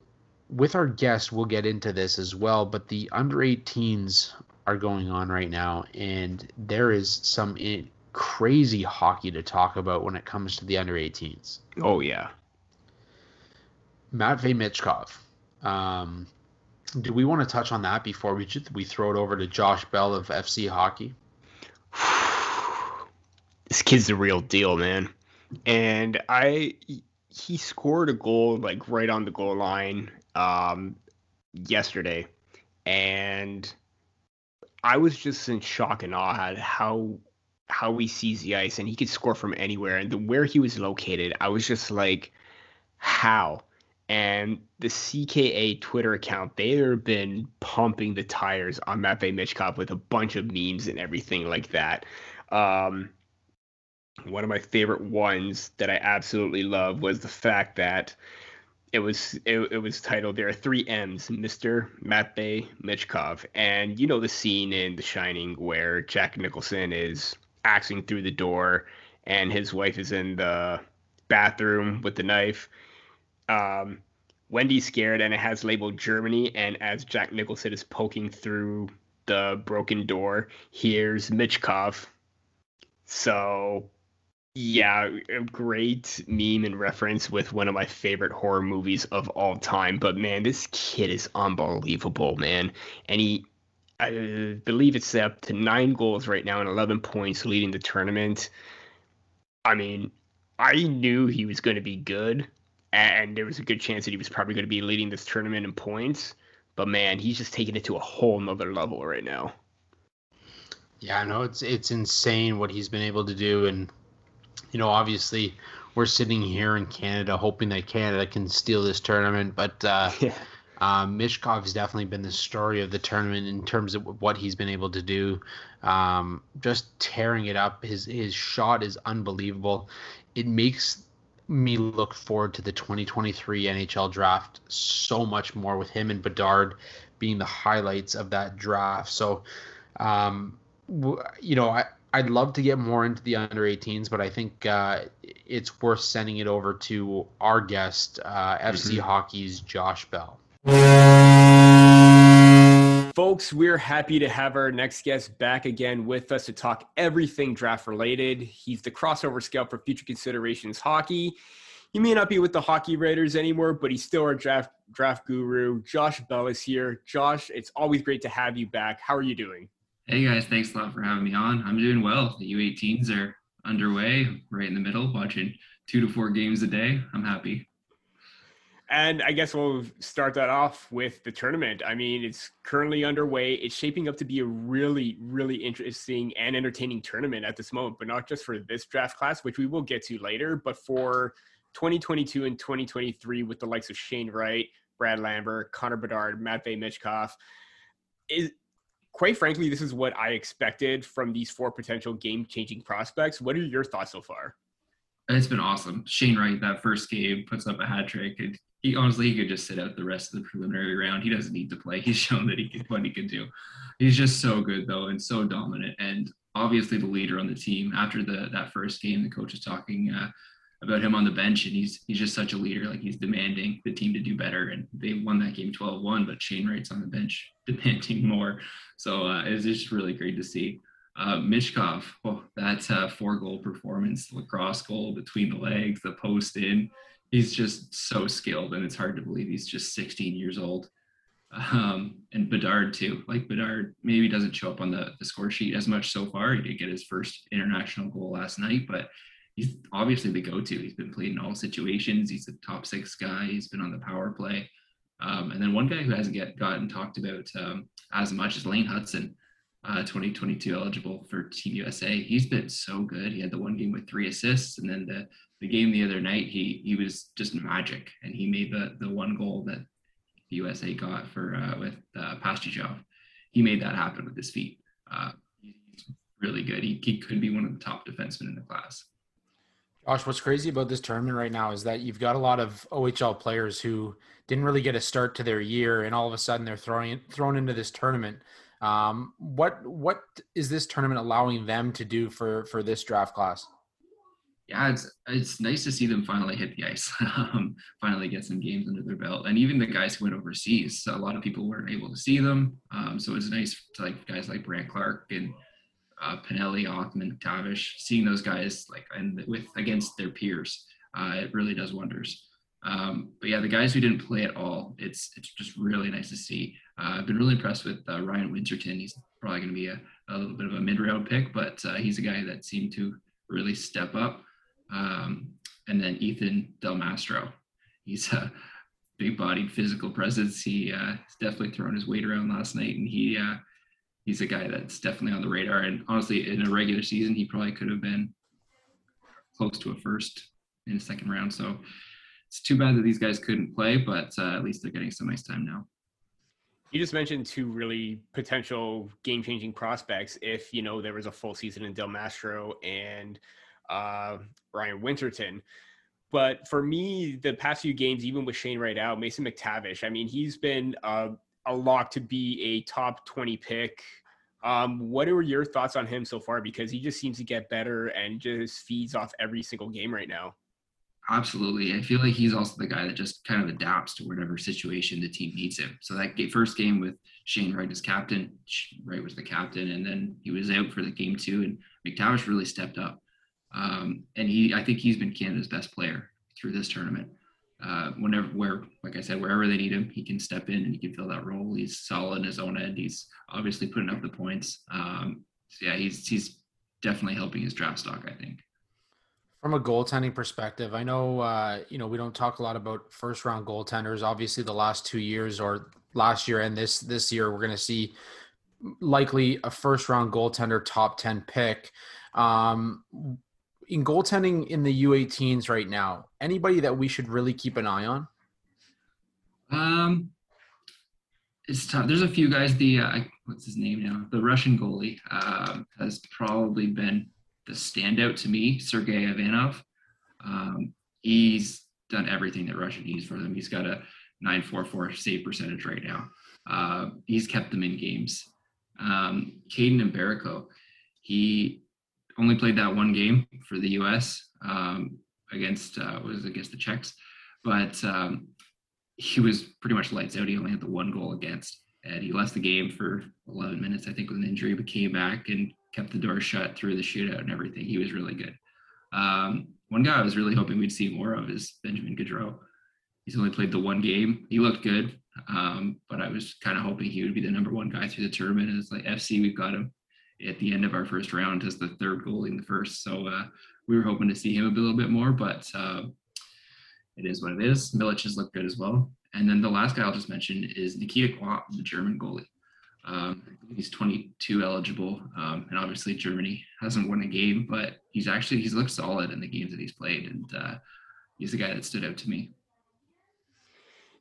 with our guest, we'll get into this as well, but the under 18s are going on right now, and there is some crazy hockey to talk about when it comes to the under 18s.
Oh, yeah.
Matvey Michkov. Um, do we want to touch on that before we we throw it over to Josh Bell of FC Hockey?
this kid's the real deal, man. And I he scored a goal like right on the goal line um, yesterday, and I was just in shock and awe at how how he sees the ice, and he could score from anywhere. And the, where he was located, I was just like, how? And the SKA Twitter account, they have been pumping the tires on Matvey Michkov with a bunch of memes and everything like that. Um, one of my favorite ones that I absolutely love was the fact that it was it, it was titled there are three M's, Mr. Matvey Michkov. And you know the scene in The Shining where Jack Nicholson is axing through the door and his wife is in the bathroom with the knife. Um, Wendy's scared and it has labeled Germany. And as Jack Nicholson is poking through the broken door, here's Michkov. So yeah, a great meme and reference with one of my favorite horror movies of all time. But man, this kid is unbelievable, man. And he, I believe it's up to nine goals right now and 11 points leading the tournament. I mean, I knew he was going to be good, and there was a good chance that he was probably going to be leading this tournament in points. But man, he's just taking it to a whole nother level right now.
Yeah, I know it's it's insane what he's been able to do, and you know, obviously we're sitting here in Canada hoping that Canada can steal this tournament, but uh, yeah. Um, Michkov has definitely been the story of the tournament in terms of what he's been able to do. Um, just tearing it up. His his shot is unbelievable. It makes me look forward to the 2023 NHL draft so much more with him and Bedard being the highlights of that draft. So, um, you know, I, I'd love to get more into the under 18s, but I think uh, it's worth sending it over to our guest, uh, FC mm-hmm. Hockey's Josh Bell.
Folks, we're happy to have our next guest back again with us to talk everything draft related. He's the crossover scout for Future Considerations Hockey. He may not be with the Hockey Writers anymore, but he's still our draft draft guru. Josh Bell is here. Josh, it's always great to have you back. How are you doing?
Hey guys, thanks a lot for having me on. I'm doing well. The U18s are underway, right in the middle, watching two to four games a day. I'm happy.
And I guess we'll start that off with the tournament. I mean, it's currently underway. It's shaping up to be a really, really interesting and entertaining tournament at this moment, but not just for this draft class, which we will get to later, but for 2022 and 2023 with the likes of Shane Wright, Brad Lambert, Connor Bedard, Matvey Michkov. Is quite frankly, this is what I expected from these four potential game changing prospects. What are your thoughts so far?
It's been awesome. Shane Wright, that first game, puts up a hat trick. He honestly he could just sit out the rest of the preliminary round. He doesn't need to play. He's shown that he can what he can do. He's just so good though and so dominant and obviously the leader on the team. After the that first game, the coach is talking uh, about him on the bench and he's he's just such a leader. Like he's demanding the team to do better. And they won that game 12-1, but Shane Wright's on the bench demanding more. So uh, it's just really great to see. Uh, Michkov, oh, that's a four goal performance, lacrosse goal between the legs, the post in he's just so skilled, and it's hard to believe he's just 16 years old. Um, and Bedard too. Like Bedard maybe doesn't show up on the, the score sheet as much so far. He did get his first international goal last night, but he's obviously the go-to. He's been played in all situations. He's a top six guy. He's been on the power play. Um, and then one guy who hasn't get gotten talked about um, as much is Lane Hutson, uh, 2022 eligible for Team USA. He's been so good. He had the one game with three assists, and then the the game the other night, he he was just magic, and he made the the one goal that the USA got for uh, with uh, Pastujov. He made that happen with his feet. Uh, he's really good. He, he could be one of the top defensemen in the class.
Josh, what's crazy about this tournament right now is that you've got a lot of OHL players who didn't really get a start to their year, and all of a sudden they're throwing thrown into this tournament. Um, what what is this tournament allowing them to do for for this draft class?
yeah, it's it's nice to see them finally hit the ice, um, finally get some games under their belt, and even the guys who went overseas. A lot of people weren't able to see them, um, so it's nice to like guys like Brandt Clarke and uh, Pinelli, Othmann, Tavish, seeing those guys like and with against their peers, uh, it really does wonders. Um, but yeah, the guys who didn't play at all, it's it's just really nice to see. Uh, I've been really impressed with uh, Ryan Winterton. He's probably going to be a, a little bit of a mid round pick, but uh, he's a guy that seemed to really step up. Um, and then Ethan Del Mastro. He's a big bodied physical presence. Uh, he's definitely thrown his weight around last night, and he uh, he's a guy that's definitely on the radar. And honestly, in a regular season, he probably could have been close to a first in the second round. So it's too bad that these guys couldn't play, but uh, at least they're getting some ice time now.
You just mentioned two really potential game-changing prospects if you know there was a full season in Del Mastro and uh, Ryan Winterton. But for me, the past few games, even with Shane Wright out, Mason McTavish, I mean, he's been uh, a lock to be a top 20 pick. Um, what are your thoughts on him so far? Because he just seems to get better and just feeds off every single game right now.
Absolutely. I feel like he's also the guy that just kind of adapts to whatever situation the team needs him. So that first game with Shane Wright as captain, Wright was the captain, and then he was out for the game two, and McTavish really stepped up. Um, and he, I think he's been Canada's best player through this tournament. Uh, whenever, where, like I said, wherever they need him, he can step in and he can fill that role. He's solid in his own end. He's obviously putting up the points. Um, so yeah, he's he's definitely helping his draft stock. I think.
From a goaltending perspective, I know uh, you know we don't talk a lot about first round goaltenders. Obviously, the last two years or last year and this this year, we're going to see likely a first round goaltender top ten pick. Um, in goaltending in the U18s right now, anybody that we should really keep an eye on?
Um, it's tough. There's a few guys. The uh, what's his name now? The Russian goalie um, has probably been the standout to me, Sergei Ivanov. Um, he's done everything that Russia needs for them. He's got a 944 save percentage right now. Uh, he's kept them in games. Um, and Mbereko, he only played that one game for the U.S. Um, against uh, was against the Czechs, but um, he was pretty much lights out. He only had the one goal against, and he left the game for 11 minutes, I think, with an injury, but came back and kept the door shut through the shootout and everything. He was really good. Um, one guy I was really hoping we'd see more of is Benjamin Gaudreau. He's only played the one game. He looked good, um, but I was kind of hoping he would be the number one guy through the tournament. And it's like FC, we've got him at the end of our first round as the third goalie in the first. So uh, we were hoping to see him a little bit more, but uh, it is what it is. Milic has looked good as well. And then the last guy I'll just mention is Nikita Quapp, the German goalie. Um, he's 22 eligible, um, and obviously Germany hasn't won a game, but he's actually he's looked solid in the games that he's played, and uh, he's the guy that stood out to me.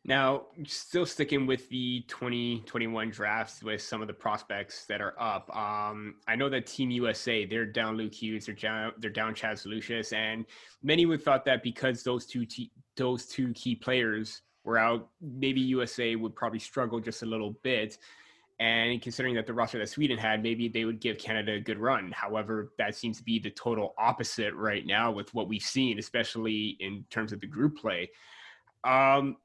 Now, still sticking with the 2021 drafts with some of the prospects that are up. Um, I know that Team USA, they're down Luke Hughes, they're down, they're down Chaz Lucius, and many would thought that because those two t- those two key players were out, maybe USA would probably struggle just a little bit. And considering that the roster that Sweden had, maybe they would give Canada a good run. However, that seems to be the total opposite right now with what we've seen, especially in terms of the group play. Um,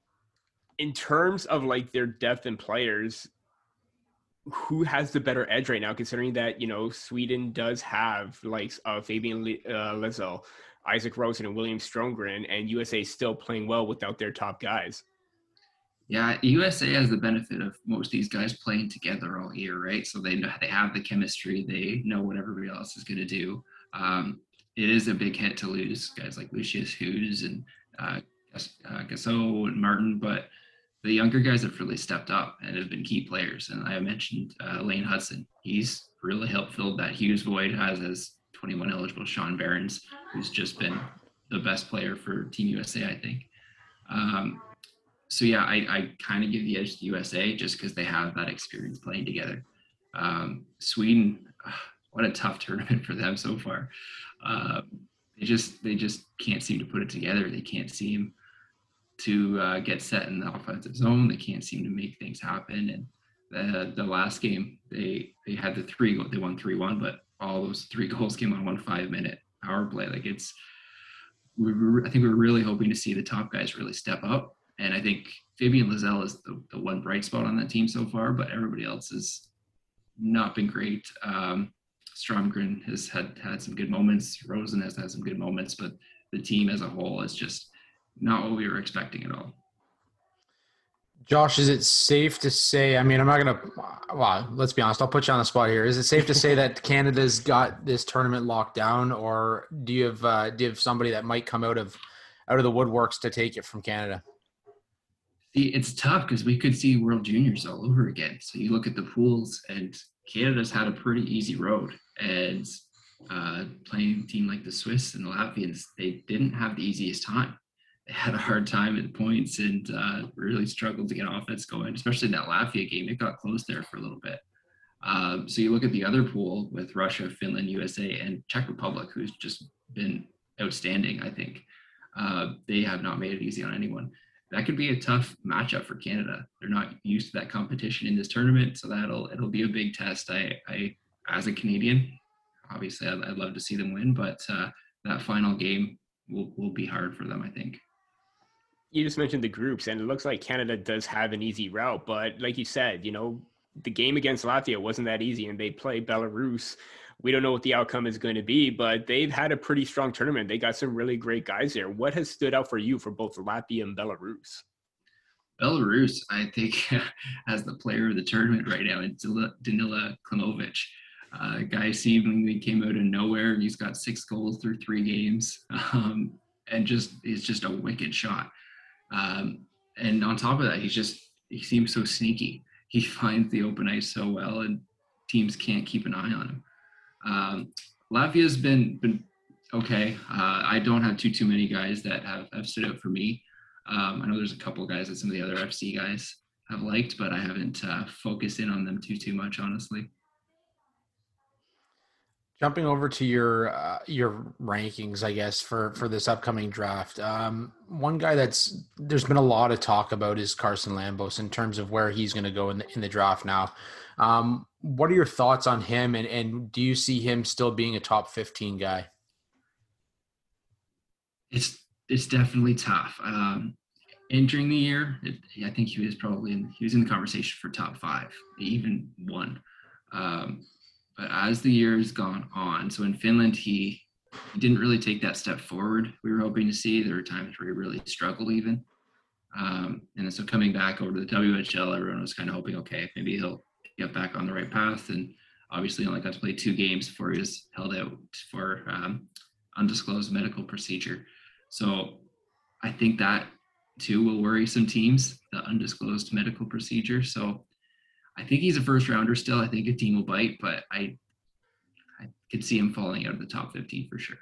in terms of like their depth and players, who has the better edge right now? Considering that you know Sweden does have like Fabian uh, Lysell, Isak Rosén, and William Stromgren, and USA still playing well without their top guys.
Yeah, USA has the benefit of most of these guys playing together all year, right? So they know they have the chemistry. They know what everybody else is going to do. Um, it is a big hit to lose guys like Lucius Hughes and uh, uh, Gasso and Martin, but the younger guys have really stepped up and have been key players. And I mentioned uh, Lane Hutson; He's really helped fill that Hughes void, as as 21 eligible Sean Behrens, who's just been the best player for Team USA, I think. Um, so yeah, I, I kind of give the edge to USA just because they have that experience playing together. Um, Sweden, what a tough tournament for them so far. Uh, they just they just can't seem to put it together. They can't seem to uh, get set in the offensive zone. They can't seem to make things happen. And the the last game, they they had the three they won three one, but all those three goals came on one five minute power play. Like it's, we I think we are really hoping to see the top guys really step up and I think Fabian Lysell is the, the one bright spot on that team so far, but everybody else has not been great. Um, Stromgren has had had some good moments. Rosén has had some good moments, but the team as a whole is just not what we were expecting at all.
Josh, is it safe to say? I mean, I'm not gonna. Well, let's be honest. I'll put you on the spot here. Is it safe to say that Canada's got this tournament locked down, or do you have uh, do you have somebody that might come out of out of the woodworks to take it from Canada?
It's tough because we could see World Juniors all over again. So you look at the pools, and Canada's had a pretty easy road. And uh, playing a team like the Swiss and the Latvians, they didn't have the easiest time. They had a hard time at points and uh, really struggled to get offense going, especially in that Latvia game. It got close there for a little bit. Um, so you look at the other pool with Russia, Finland, USA, and Czech Republic, who's just been outstanding. I think uh, they have not made it easy on anyone that could be a tough matchup for Canada. They're not used to that competition in this tournament, so that'll it'll be a big test. I, I as a Canadian, obviously I'd, I'd love to see them win, but uh, that final game will will be hard for them. I think.
You just mentioned the groups, and it looks like Canada does have an easy route, but like you said, you know, the game against Latvia wasn't that easy, and they play Belarus we don't know what the outcome is going to be, but they've had a pretty strong tournament. They got some really great guys there. What has stood out for you for both Latvia and Belarus?
Belarus, I think, has the player of the tournament right now, it's Danila Klimovich. Uh, guy seemingly came out of nowhere and he's got six goals through three games, um, and just is just a wicked shot. Um, and on top of that, he's just he seems so sneaky. He finds the open ice so well, and teams can't keep an eye on him. Um, Latvia's been been okay. Uh, I don't have too too many guys that have, have stood out for me. Um, I know there's a couple guys that some of the other FC guys have liked, but I haven't uh, focused in on them too too much, honestly.
Jumping over to your uh, your rankings, I guess for for this upcoming draft. Um, one guy that's there's been a lot of talk about is Carson Lambos in terms of where he's going to go in the in the draft now. Um, what are your thoughts on him, and and do you see him still being a top fifteen guy?
It's it's definitely tough. Um, entering the year, it, I think he was probably in, he was in the conversation for top five, even one. Um, but as the year has gone on, so in Finland, he, he didn't really take that step forward. We were hoping to see. There were times where he really struggled, even. Um, and so coming back over to the WHL, everyone was kind of hoping, okay, maybe he'll get back on the right path. And obviously, only got to play two games before he was held out for um, undisclosed medical procedure. So I think that too will worry some teams, the undisclosed medical procedure. So I think he's a first rounder still. I think a team will bite, but I I could see him falling out of the top 15 for sure.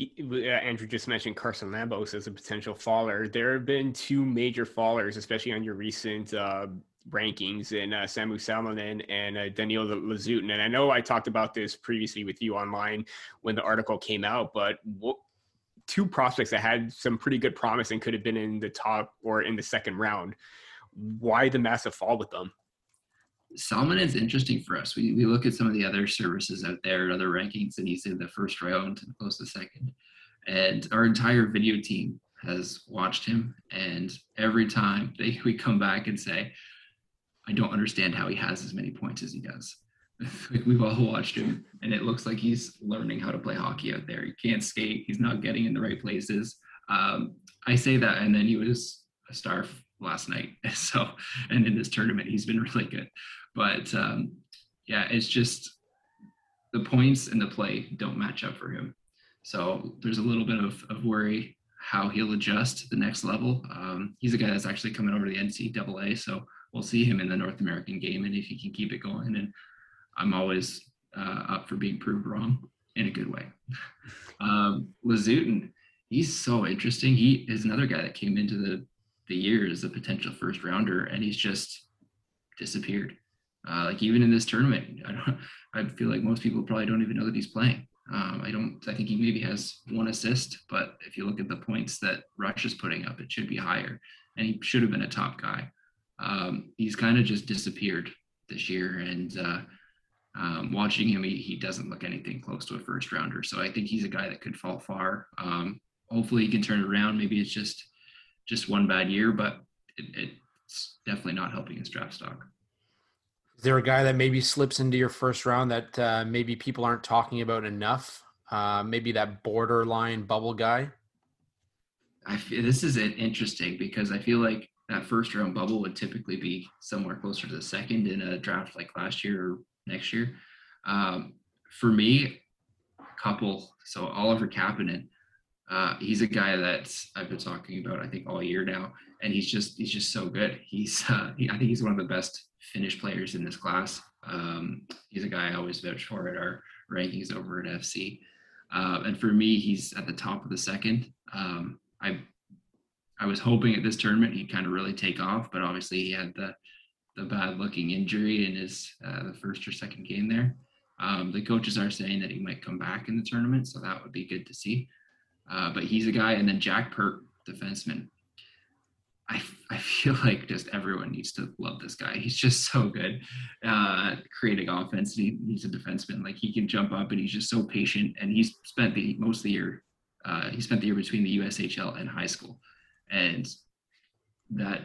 Andrew just mentioned Carson Lambos as a potential faller. There have been two major fallers, especially on your recent uh, rankings, in uh, Samu Salonen and uh, Daniil Liutin. And I know I talked about this previously with you online when the article came out, but what, two prospects that had some pretty good promise and could have been in the top or in the second round. Why the massive fall with them?
Salonen is interesting for us. We, we look at some of the other services out there, other rankings, and he's in the first round and close to second. And our entire video team has watched him. And every time they, we come back and say, I don't understand how he has as many points as he does. We've all watched him, and it looks like he's learning how to play hockey out there. He can't skate. He's not getting in the right places. Um, I say that, and then he was a star last night. So, and in this tournament, he's been really good. But um, yeah, it's just the points and the play don't match up for him. So there's a little bit of, of worry how he'll adjust to the next level. Um, he's a guy that's actually coming over to the NCAA, so we'll see him in the North American game and if he can keep it going. And I'm always uh, up for being proved wrong in a good way. um, Liutin, he's so interesting. He is another guy that came into the the year as a potential first rounder, and he's just disappeared. Uh, like even in this tournament, I don't. I feel like most people probably don't even know that he's playing. Um, I don't. I think he maybe has one assist, but if you look at the points that Rush is putting up, it should be higher, and he should have been a top guy. Um, he's kind of just disappeared this year, and uh, um, watching him, he, he doesn't look anything close to a first rounder. So I think he's a guy that could fall far. Um, hopefully he can turn it around. Maybe it's just just one bad year, but it, it's definitely not helping his draft stock.
Is there a guy that maybe slips into your first round that uh, maybe people aren't talking about enough? Uh, maybe that borderline bubble guy.
I feel this is interesting because I feel like that first round bubble would typically be somewhere closer to the second in a draft like last year or next year. Um, for me, couple. So Oliver Kapanen, uh, he's a guy that I've been talking about, I think, all year now, and he's just he's just so good. He's uh, he, I think he's one of the best Finnish players in this class. Um, he's a guy I always vouch for at our rankings over at FC. Uh, and for me, he's at the top of the second. Um, I I was hoping at this tournament he'd kind of really take off, but obviously he had the the bad looking injury in his uh, the first or second game there. Um, the coaches are saying that he might come back in the tournament, so that would be good to see. Uh, but he's a guy, and then Jack Peart, defenseman. I, I feel like just everyone needs to love this guy. He's just so good, uh, creating offense. He, he's a defenseman. Like he can jump up, and he's just so patient. And he's spent the most of the year. Uh, he spent the year between the USHL and high school, and that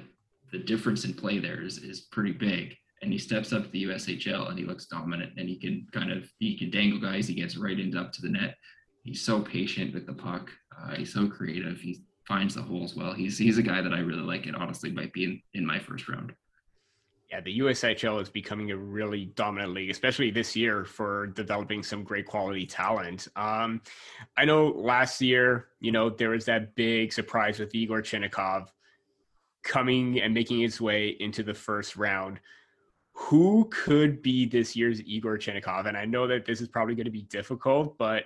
the difference in play there is, is pretty big. And he steps up to the USHL and he looks dominant and he can kind of he can dangle guys. He gets right into up to the net. He's so patient with the puck. Uh, he's so creative. He finds the holes well. He's he's a guy that I really like and honestly might be in, in my first round.
Yeah, the USHL is becoming a really dominant league, especially this year for developing some great quality talent. Um, I know last year, you know, there was that big surprise with Igor Chinakhov coming and making its way into the first round. Who could be this year's Igor Chinakhov? And I know that this is probably going to be difficult, but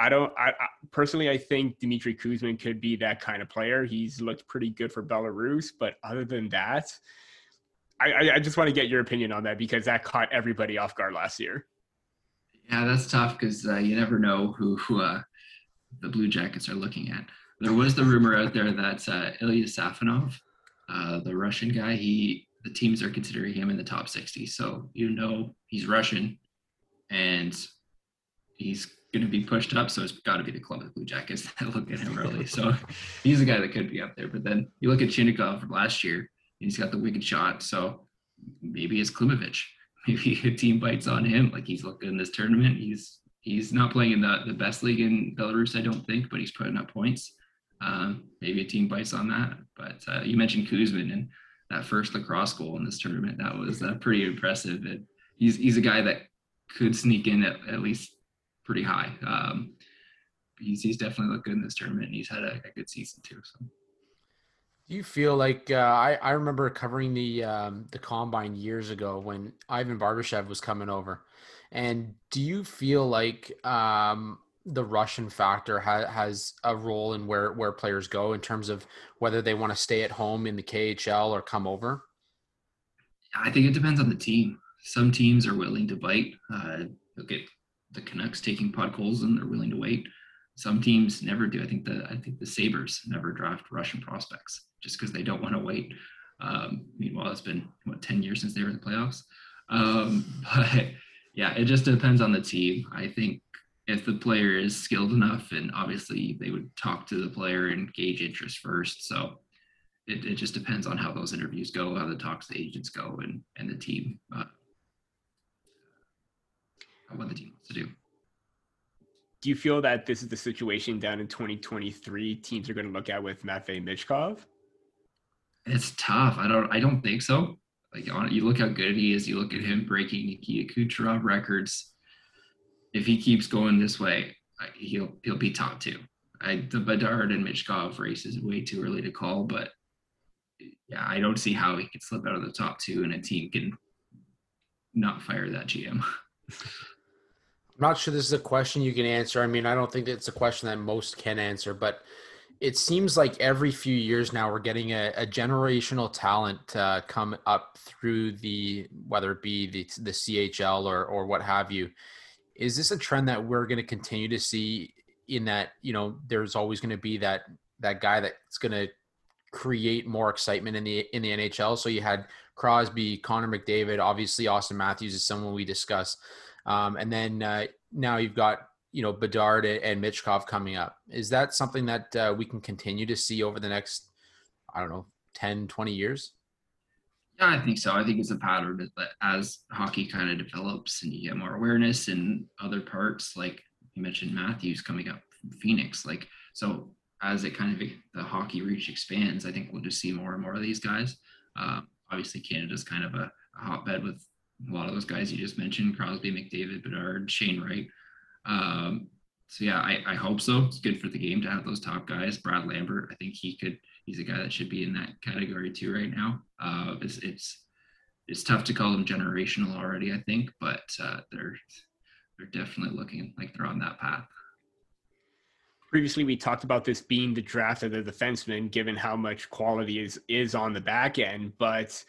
I don't. I, I, personally, I think Dmitry Kuzmin could be that kind of player. He's looked pretty good for Belarus, but other than that, I, I just want to get your opinion on that because that caught everybody off guard last year.
Yeah, that's tough because uh, you never know who, who uh, the Blue Jackets are looking at. There was the rumor out there that uh, Ilya Safonov, uh, the Russian guy, he the teams are considering him in the top 60. So you know he's Russian, and he's going to be pushed up. So it's got to be the Columbus Blue Jackets that look at him early. So he's a guy that could be up there. But then you look at Chinakhov from last year, he's got the wicked shot. So maybe it's Klimovich. Maybe a team bites on him. Like he's looking in this tournament. He's he's not playing in the, the best league in Belarus, I don't think, but he's putting up points. Um, maybe a team bites on that. But uh, you mentioned Kuzmin and that first lacrosse goal in this tournament. That was uh, pretty impressive. And he's he's a guy that could sneak in at, at least pretty high. Um, he's, he's definitely looked good in this tournament and he's had a, a good season too. So.
Do you feel like uh, I, I remember covering the um, the combine years ago when Ivan Barbashev was coming over, and do you feel like um, the Russian factor ha- has a role in where where players go in terms of whether they want to stay at home in the KHL or come over?
I think it depends on the team. Some teams are willing to bite. Uh, at the Canucks taking Podkolzin and they're willing to wait. Some teams never do. I think the I think the Sabres never draft Russian prospects just because they don't want to wait. Um, meanwhile, it's been what ten years since they were in the playoffs. Um, but yeah, it just depends on the team. I think if the player is skilled enough, and obviously they would talk to the player and gauge interest first. So it, it just depends on how those interviews go, how the talks the agents go, and and the team, uh, what the team wants to do.
Do you feel that this is the situation down in 2023 teams are going to look at with Matvey Michkov?
It's tough. I don't. I don't think so. Like on, you look how good he is. You look at him breaking Nikita Kucherov records. If he keeps going this way, he'll he'll be top two. I, the Bedard and Michkov race is way too early to call, but yeah, I don't see how he could slip out of the top two and a team can not fire that GM.
I'm not sure this is a question you can answer. I mean, I don't think it's a question that most can answer, but it seems like every few years now we're getting a, a generational talent uh, come up through the whether it be the the CHL or or what have you. Is this a trend that we're going to continue to see? In that, you know, there's always going to be that that guy that's going to create more excitement in the in the NHL. So you had Crosby, Connor McDavid, obviously Auston Matthews is someone we discuss, um, and then uh, now you've got you know Bedard and Michkov coming up. Is that something that uh, we can continue to see over the next, I don't know, 10, 20 years?
Yeah, I think so. I think it's a pattern that as hockey kind of develops and you get more awareness in other parts, like you mentioned Matthews coming up from Phoenix. Like so, as it kind of the hockey reach expands, I think we'll just see more and more of these guys. Uh, obviously, Canada's kind of a, a hotbed with a lot of those guys you just mentioned: Crosby, McDavid, Bedard, Shane Wright. Um, so yeah, I, I hope so. It's good for the game to have those top guys. Brad Lambert, I think he could. He's a guy that should be in that category too right now. Uh, it's it's it's tough to call them generational already, I think, but uh, they're they're definitely looking like they're on that path.
Previously, we talked about this being the draft of the defenseman, given how much quality is is on the back end, but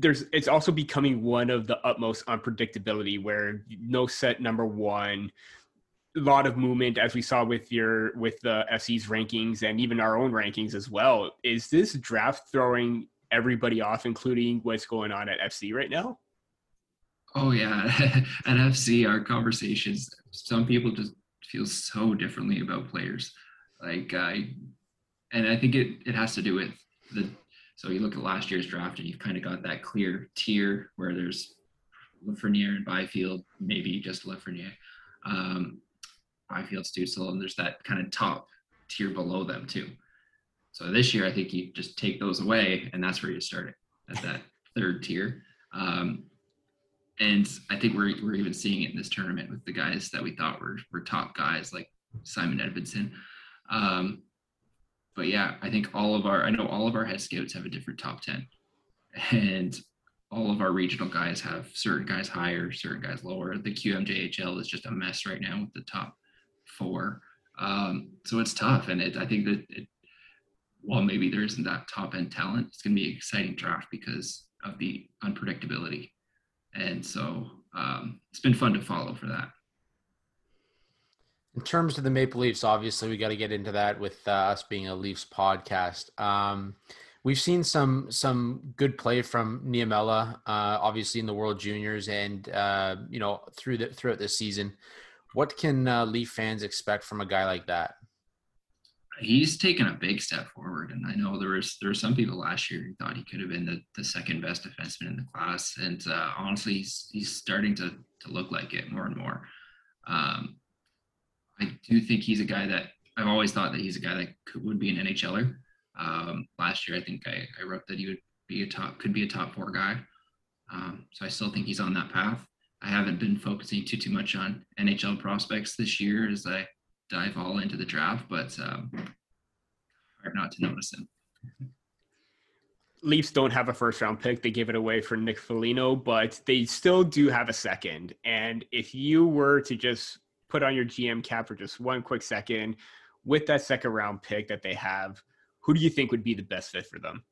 there's it's also becoming one of the utmost unpredictability where no set number one a lot of movement as we saw with your with the FC's rankings and even our own rankings as well. Is this draft throwing everybody off, including what's going on at FC right now?
Oh yeah, at FC, our conversations. Some people just feel so differently about players, like I, and I think it it has to do with the so you look at last year's draft and you've kind of got that clear tier where there's Lafreniere and Byfield, maybe just Lafreniere, um, Byfield, Stützle, and there's that kind of top tier below them too. So this year, I think you just take those away, and that's where you start it at that third tier. Um, and I think we're we're even seeing it in this tournament with the guys that we thought were were top guys like Simon Edvinsson. Um, but yeah, I think all of our I know all of our head scouts have a different top 10. And all of our regional guys have certain guys higher, certain guys lower. The QMJHL is just a mess right now with the top four. Um, so it's tough. And it, I think that it, while maybe there isn't that top end talent, it's going to be an exciting draft because of the unpredictability. And so um, it's been fun to follow for that.
In terms of the Maple Leafs, obviously we got to get into that with uh, us being a Leafs podcast. Um, we've seen some some good play from Niemela, uh, obviously in the World Juniors, and uh, you know through the throughout this season. What can uh, Leaf fans expect from a guy like that?
He's taken a big step forward, and I know there was there were some people last year who thought he could have been the, the second best defenseman in the class, and uh, honestly, he's he's starting to to look like it more and more. Um, I do think he's a guy that I've always thought that he's a guy that could, would be an NHLer. Um, last year, I think I, I, wrote that he would be a top, could be a top four guy. Um, so I still think he's on that path. I haven't been focusing too too much on NHL prospects this year as I dive all into the draft, but um, hard not to notice him.
Leafs don't have a first round pick. They give it away for Nick Foligno, but they still do have a second. And if you were to just put on your GM cap for just one quick second with that second round pick that they have, who do you think would be the best fit for them?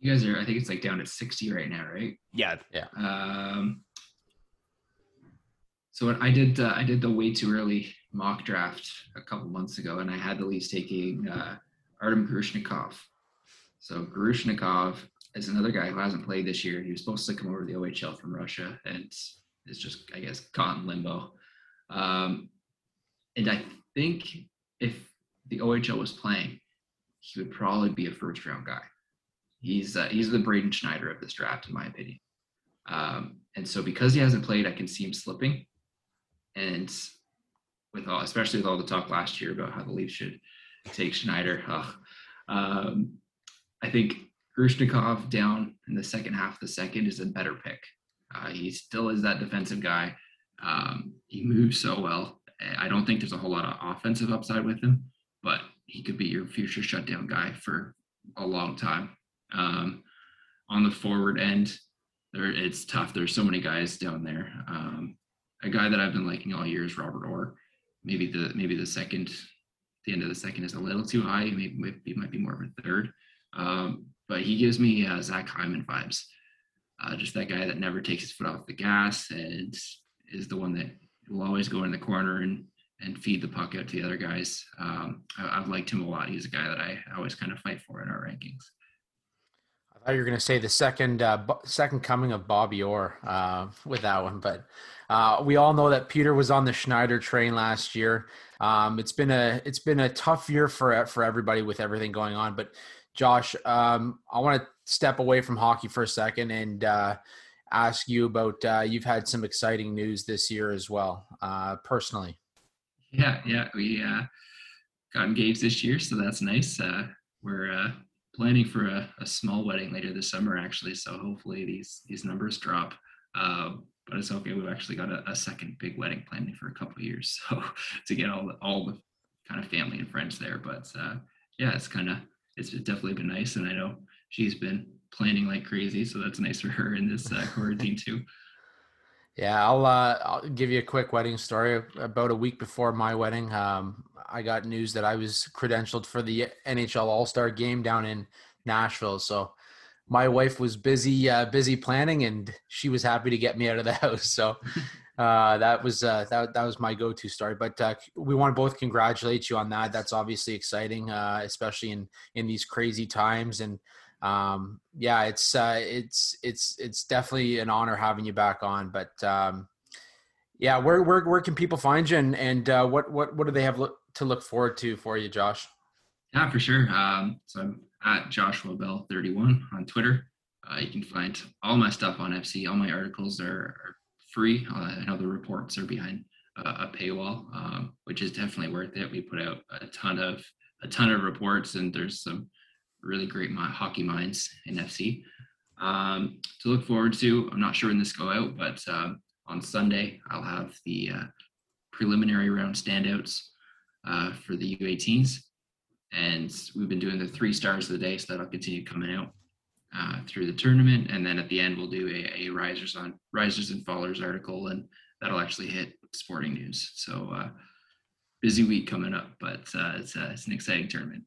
You guys are, I think it's like down at 60 right now, right?
Yeah.
Yeah.
Um, so I did, uh, I did the way too early mock draft a couple months ago, and I had the Leafs taking uh, Artem Grushnikov. So Grushnikov is another guy who hasn't played this year. He was supposed to come over to the OHL from Russia, and is just, I guess, caught in limbo. Um, and I think if the OHL was playing, he would probably be a first round guy. He's uh, he's the Braden Schneider of this draft, in my opinion. Um, and so because he hasn't played, I can see him slipping. And with all, especially with all the talk last year about how the Leafs should take Schneider, um, I think Grushnikov down in the second half of the second is a better pick. Uh, he still is that defensive guy. Um, he moves so well. I don't think there's a whole lot of offensive upside with him, but he could be your future shutdown guy for a long time. Um, on the forward end, there it's tough. There's so many guys down there. Um, a guy that I've been liking all year is Robert Orr. Maybe the maybe the second, the end of the second is a little too high. Maybe maybe might be more of a third. Um, but he gives me uh, Zach Hyman vibes. Uh, just that guy that never takes his foot off the gas and is the one that will always go in the corner and and feed the puck out to the other guys. Um, I, have liked him a lot. He's a guy that I always kind of fight for in our rankings.
I thought you were going to say the second uh, second coming of Bobby Orr uh, with that one, but uh, we all know that Peter was on the Schneider train last year. Um, it's been a it's been a tough year for for everybody with everything going on. But Josh, um, I want to step away from hockey for a second and uh, ask you about uh, you've had some exciting news this year as well, uh, personally.
Yeah, yeah, we uh, got engaged this year, so that's nice. Uh, we're uh, planning for a, a, small wedding later this summer, actually. So hopefully these these numbers drop. Uh, but it's okay. We've actually got a, a, second big wedding planning for a couple years, so to get all the all the kind of family and friends there. But yeah, it's kind of it's definitely been nice, and I know she's been planning like crazy. So that's nice for her in this uh, quarantine too.
Yeah, I'll uh, I'll give you a quick wedding story. About a week before my wedding, um, I got news that I was credentialed for the NHL All Star Game down in Nashville. So my wife was busy uh, busy planning, and she was happy to get me out of the house. So uh, that was uh, that that was my go to story. But uh, we want to both congratulate you on that. That's obviously exciting, uh, especially in in these crazy times and um, yeah, it's uh, it's it's it's definitely an honor having you back on. But um, yeah, where where where can people find you, and and uh, what what what do they have look, to look forward to for you, Josh?
Yeah, for sure. Um, so I'm at Joshua Bell 31 on Twitter. Uh, you can find all my stuff on FC. All my articles are, are free. Uh, I know the reports are behind a paywall, um, which is definitely worth it. We put out a ton of a ton of reports, and there's some really great hockey minds in FC. Um, to look forward to, I'm not sure when this go out, but um, on Sunday I'll have the uh, preliminary round standouts uh, for the U18s, and we've been doing the three stars of the day, so that'll continue coming out uh, through the tournament, and then at the end we'll do a, a risers on risers and fallers article, and that'll actually hit sporting news. So uh, busy week coming up, but uh, it's, uh, it's an exciting tournament.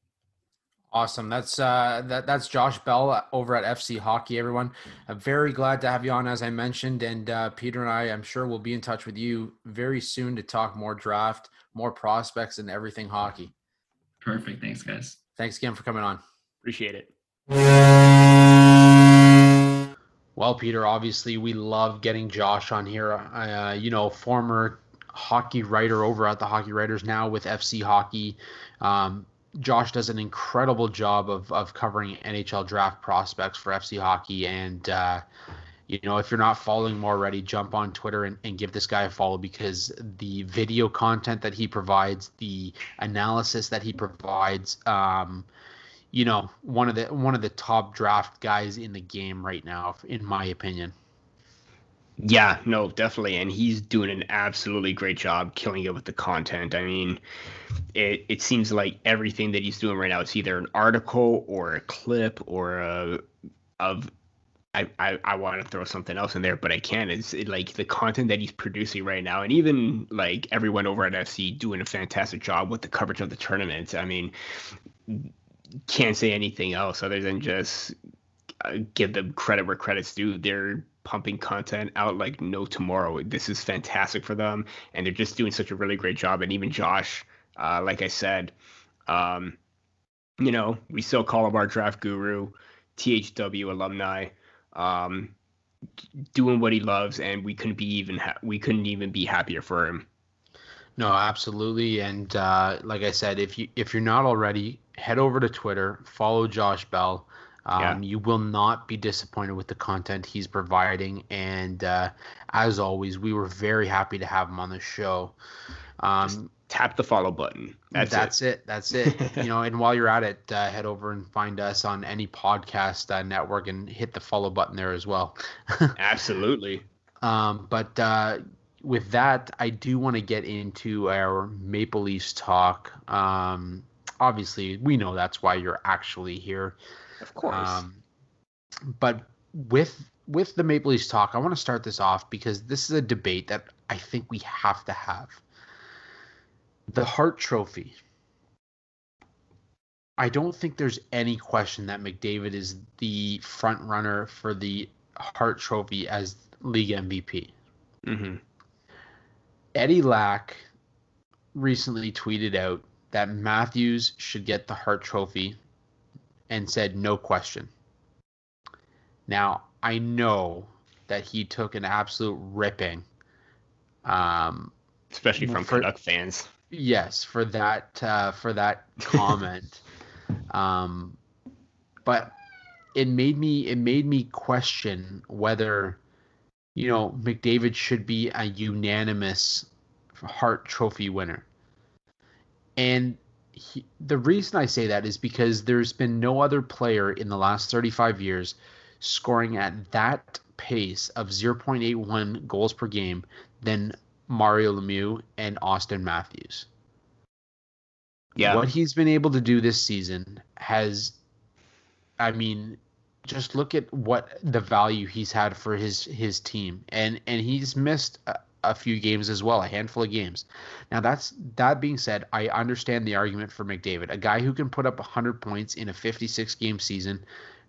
Awesome. That's uh, that that's Josh Bell over at FC Hockey. Everyone, I'm very glad to have you on, as I mentioned, and uh, Peter and I, I'm sure we'll be in touch with you very soon to talk more draft, more prospects, and everything hockey.
Perfect. Thanks, guys.
Thanks again for coming on.
Appreciate it.
Well, Peter, obviously we love getting Josh on here. Uh, you know, former hockey writer over at the Hockey Writers now with FC Hockey. Um, Josh does an incredible job of, of covering NHL draft prospects for FC Hockey. And, uh, you know, if you're not following him already, jump on Twitter and, and give this guy a follow because the video content that he provides, the analysis that he provides, um, you know, one of the one of the top draft guys in the game right now, in my opinion.
Yeah, no, definitely, and he's doing an absolutely great job killing it with the content. I mean, it it seems like everything that he's doing right now, it's either an article or a clip or a of. I, I, I want to throw something else in there, but I can't. It's it, like the content that he's producing right now, and even like everyone over at FC doing a fantastic job with the coverage of the tournament. I mean, can't say anything else other than just uh, give them credit where credit's due. They're pumping content out like no tomorrow. This is fantastic for them, and they're just doing such a really great job. And even Josh, uh, like I said, um, you know, we still call him our draft guru, THW alumni, um, doing what he loves, and we couldn't be even ha- we couldn't even be happier for him.
No, absolutely, and uh, like I said, if you if you're not already, head over to Twitter, follow Josh Bell. Um, yeah. You will not be disappointed with the content he's providing. And uh, as always, we were very happy to have him on the show.
Um, tap the follow button.
That's, that's it. it. That's it. you know, and while you're at it, uh, head over and find us on any podcast uh, network and hit the follow button there as well.
Absolutely.
Um, but uh, with that, I do want to get into our Maple Leafs talk. Um, obviously, we know that's why you're actually here.
Of course. Um,
but with with the Maple Leafs talk, I want to start this off because this is a debate that I think we have to have. The Hart Trophy. I don't think there's any question that McDavid is the front runner for the Hart Trophy as league MVP.
Mm-hmm.
Eddie Lack recently tweeted out that Matthews should get the Hart Trophy and said no question. Now, I know that he took an absolute ripping. Um,
especially from for, Canuck fans.
Yes, for that uh, for that comment. um, but it made me it made me question whether you know McDavid should be a unanimous Hart Trophy winner. And he, the reason I say that is because there's been no other player in the last 35 years scoring at that pace of 0.81 goals per game than Mario Lemieux and Auston Matthews. Yeah. What he's been able to do this season has I mean just look at what the value he's had for his his team and and he's missed a few games as well, a handful of games. Now that's that being said, I understand the argument for McDavid. A guy who can put up 100 points in a 56 game season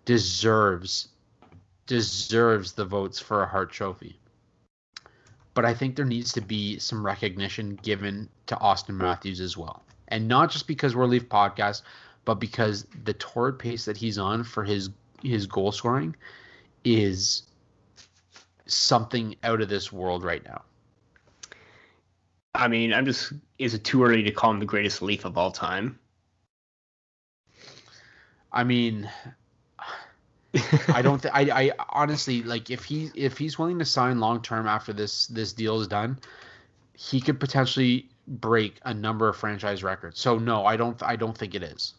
deserves deserves the votes for a Hart Trophy. But I think there needs to be some recognition given to Auston Matthews as well. And not just because we're a Leaf podcast, but because the torrid pace that he's on for his his goal scoring is something out of this world right now.
I mean, I'm just. Is it too early to call him the greatest Leaf of all time?
I mean, I don't. Th- I, I honestly like if he if he's willing to sign long term after this this deal is done, he could potentially break a number of franchise records. So no, I don't. I don't think it is.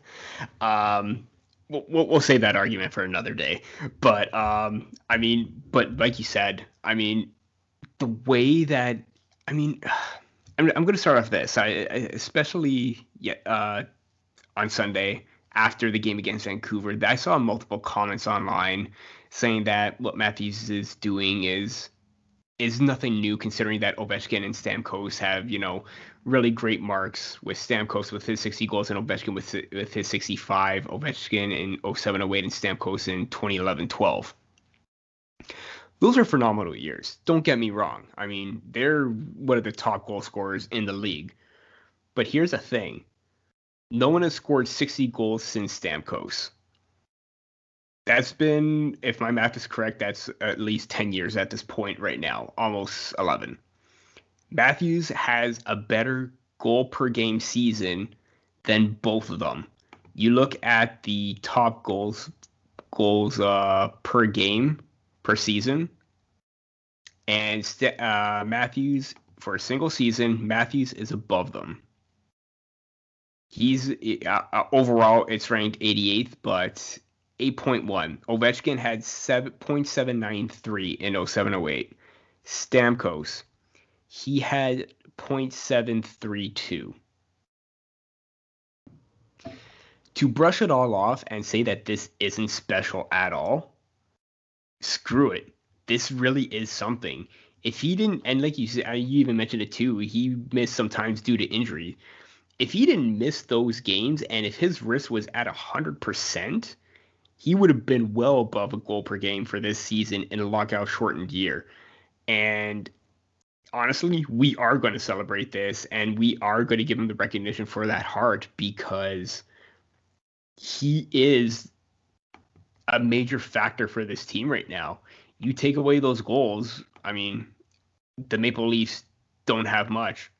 um, we'll, we'll save that argument for another day. But um, I mean, but like you said, I mean, the way that I mean, I'm, I'm going to start off this. I, I especially uh, on Sunday after the game against Vancouver, I saw multiple comments online saying that what Matthews is doing is is nothing new considering that Ovechkin and Stamkos have, you know, really great marks with Stamkos with his 60 goals and Ovechkin with, with his 65, Ovechkin in 07 08 and Stamkos in 2011 12. Those are phenomenal years. Don't get me wrong. I mean, they're one of the top goal scorers in the league. But here's the thing no one has scored 60 goals since Stamkos. That's been, if my math is correct, that's at least 10 years at this point right now, almost 11. Matthews has a better goal per game season than both of them. You look at the top goals goals uh, per game per season, and uh, Matthews for a single season, Matthews is above them. He's uh, uh overall it's ranked 88th, but 8.1. Ovechkin had 7.793 in 0708. Stamkos, he had 0.732. To brush it all off and say that this isn't special at all, screw it. This really is something. If he didn't, and like you said, you even mentioned it too, he missed sometimes due to injury. If he didn't miss those games and if his wrist was at 100%, he would have been well above a goal per game for this season in a lockout shortened year. And honestly, we are going to celebrate this and we are going to give him the recognition for that Hart because he is a major factor for this team right now. You take away those goals, I mean, the Maple Leafs don't have much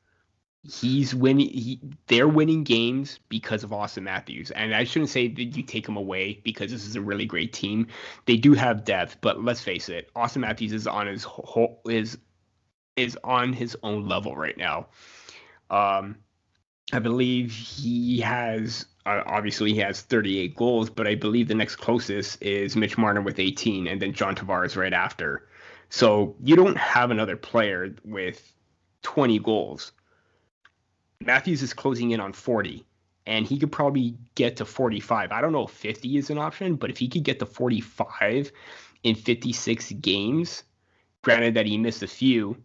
he's winning. He, they're winning games because of Auston Matthews, and I shouldn't say that you take him away because this is a really great team. They do have depth, but let's face it, Auston Matthews is on his whole is is on his own level right now. Um, I believe he has Uh, obviously he has 38 goals, but I believe the next closest is Mitch Marner with 18, and then John Tavares right after. So you don't have another player with 20 goals. Matthews is closing in on 40 and he could probably get to 45. I don't know if 50 is an option, but if he could get to 45 in 56 games, granted that he missed a few,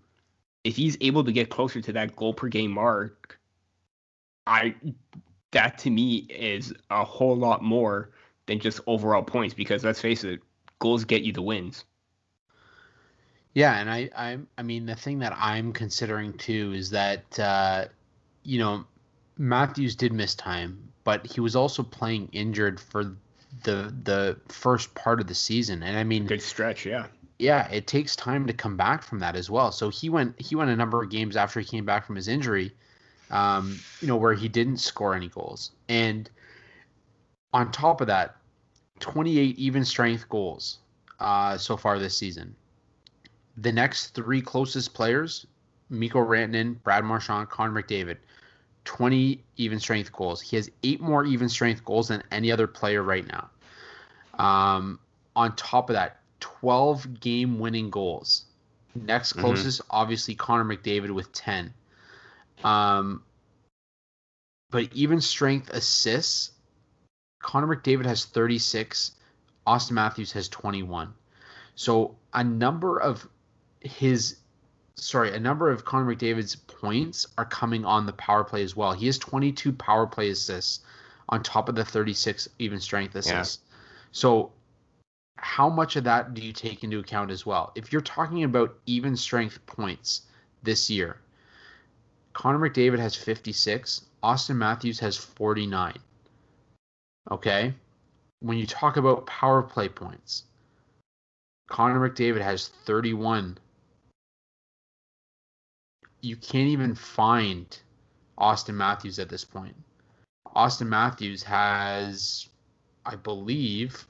if he's able to get closer to that goal per game mark, I that to me is a whole lot more than just overall points because let's face it, goals get you the wins.
Yeah, and I, I, I mean, the thing that I'm considering too is that uh, you know, Matthews did miss time, but he was also playing injured for the the first part of the season. And I mean,
good stretch, yeah.
Yeah, it takes time to come back from that as well. So he went he went a number of games after he came back from his injury, um, you know, where he didn't score any goals. And on top of that, 28 even strength goals uh, so far this season. The next three closest players, Mikko Rantanen, Brad Marchand, Connor McDavid, 20 even strength goals. He has eight more even strength goals than any other player right now. Um, on top of that, 12 game winning goals. Next mm-hmm. closest, mm-hmm. obviously, Connor McDavid with 10. Um, but even strength assists, Connor McDavid has 36. Auston Matthews has 21. So a number of his sorry, a number of Connor McDavid's points are coming on the power play as well. He has 22 power play assists on top of the 36 even strength assists. Yeah. So how much of that do you take into account as well? If you're talking about even strength points this year, Connor McDavid has 56, Auston Matthews has 49. Okay? When you talk about power play points, Connor McDavid has 31 you can't even find Auston Matthews at this point. Auston Matthews has, I believe,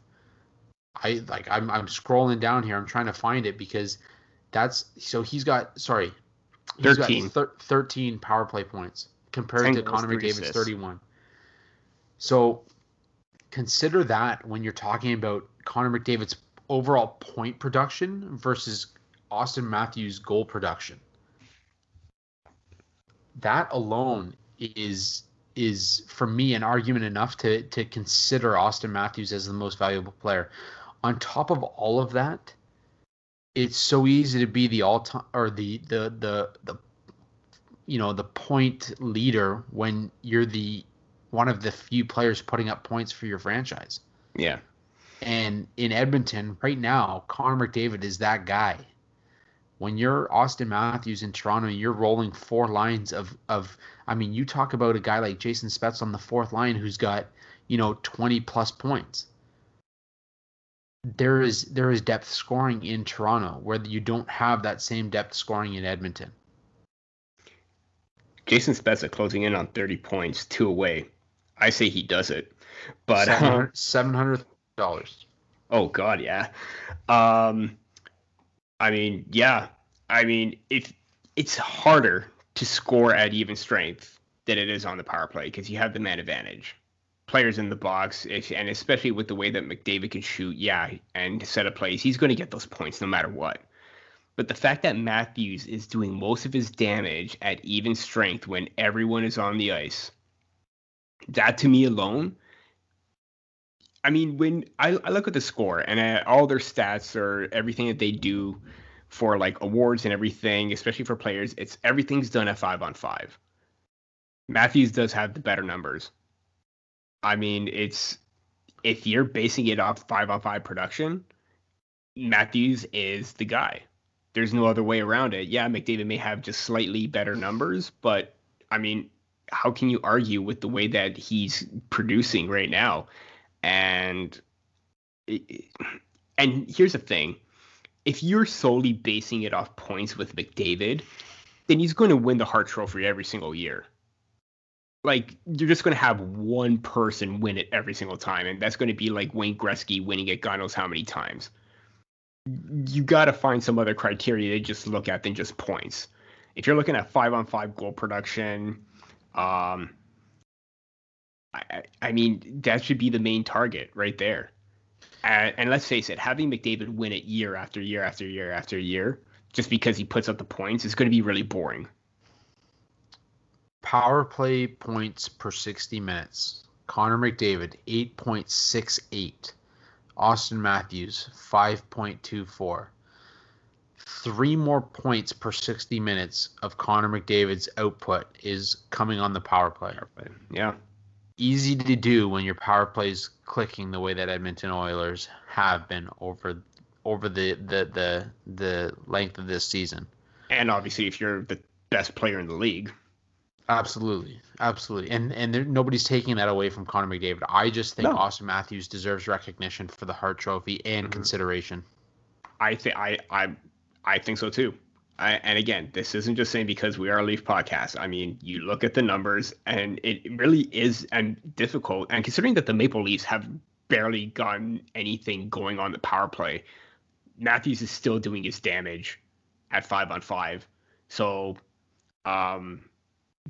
I like I'm I'm scrolling down here. I'm trying to find it because that's so he's got sorry,
13.
got thir- 13 power play points compared to Connor McDavid's 31. So consider that when you're talking about Connor McDavid's overall point production versus Auston Matthews' goal production that alone is is for me an argument enough to to consider Auston Matthews as the most valuable player. On top of all of that, it's so easy to be the all time or the the the the you know the point leader when you're the one of the few players putting up points for your franchise.
Yeah.
And in Edmonton right now, Connor McDavid is that guy. When you're Auston Matthews in Toronto, and you're rolling four lines of of I mean, you talk about a guy like Jason Spezza on the fourth line who's got, you know, 20 plus points there is there is depth scoring in Toronto where you don't have that same depth scoring in Edmonton.
Jason Spezza closing in on 30 points, two away. I say he does it, but
seven hundred dollars.
Oh God, yeah. Um, I mean, yeah. I mean, if it's harder to score at even strength than it is on the power play because you have the man advantage players in the box, and especially with the way that McDavid can shoot, yeah, and set up plays, he's going to get those points no matter what. But the fact that Matthews is doing most of his damage at even strength when everyone is on the ice, that to me alone, I mean, when I, I look at the score and at all their stats or everything that they do for like awards and everything, especially for players, it's everything's done at five on five. Matthews does have the better numbers I mean, it's if you're basing it off five on five production, Matthews is the guy. There's no other way around it. Yeah, McDavid may have just slightly better numbers, but I mean, how can you argue with the way that he's producing right now? And and here's the thing: if you're solely basing it off points with McDavid, then he's going to win the Hart Trophy every single year like you're just going to have one person win it every single time, and that's going to be like Wayne Gretzky winning it God knows how many times. You got to find some other criteria to just look at than just points. If you're looking at five on five goal production, um, I, I mean that should be the main target right there. And, and let's face it, having McDavid win it year after year after year after year, just because he puts up the points, is going to be really boring
power play points per 60 minutes. Connor McDavid, 8.68. Auston Matthews, 5.24. Three more points per 60 minutes of Connor McDavid's output is coming on the power play.
Yeah.
Easy to do when your power play is clicking the way that Edmonton Oilers have been over over the, the the the length of this season.
And obviously if you're the best player in the league.
Absolutely, absolutely, and and there, nobody's taking that away from Connor McDavid. I just think no. Auston Matthews deserves recognition for the Hart Trophy and mm-hmm. consideration.
I think I I I think so too. I, and again, this isn't just saying because we are a Leaf podcast. I mean, you look at the numbers, and it really is and difficult. And considering that the Maple Leafs have barely gotten anything going on the power play, Matthews is still doing his damage at five on five. So, um,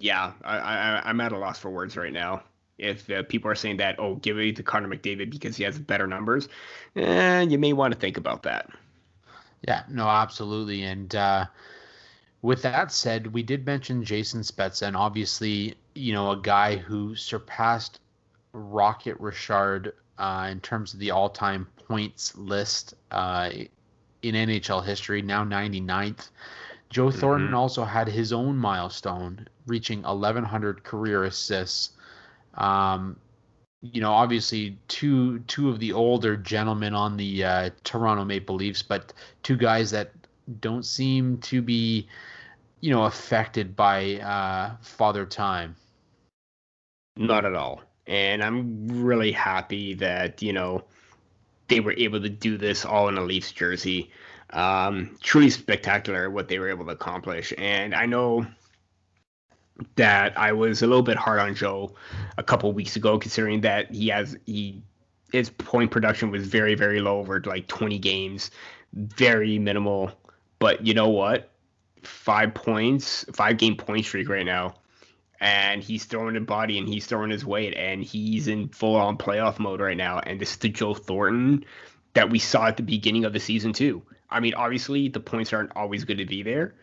yeah, I, I I'm at a loss for words right now. If uh, people are saying that, oh, give it to Connor McDavid because he has better numbers, eh, you may want to think about that.
Yeah, no, absolutely. And uh, with that said, we did mention Jason Spezza, and obviously, you know, a guy who surpassed Rocket Richard uh, in terms of the all-time points list uh, in NHL history, now 99th. Joe mm-hmm. Thornton also had his own milestone, reaching 1,100 career assists. Um, you know, obviously two two of the older gentlemen on the uh, Toronto Maple Leafs, but two guys that don't seem to be, you know, affected by uh, father time.
Not at all, and I'm really happy that you know they were able to do this all in a Leafs jersey. Um, truly spectacular what they were able to accomplish. And I know that I was a little bit hard on Joe a couple weeks ago, considering that he has he his point production was very very low over like 20 games, very minimal. But you know what? Five points, five game point streak right now, and he's throwing his body and he's throwing his weight and he's in full on playoff mode right now. And this is the Joe Thornton that we saw at the beginning of the season too. I mean, obviously the points aren't always going to be there,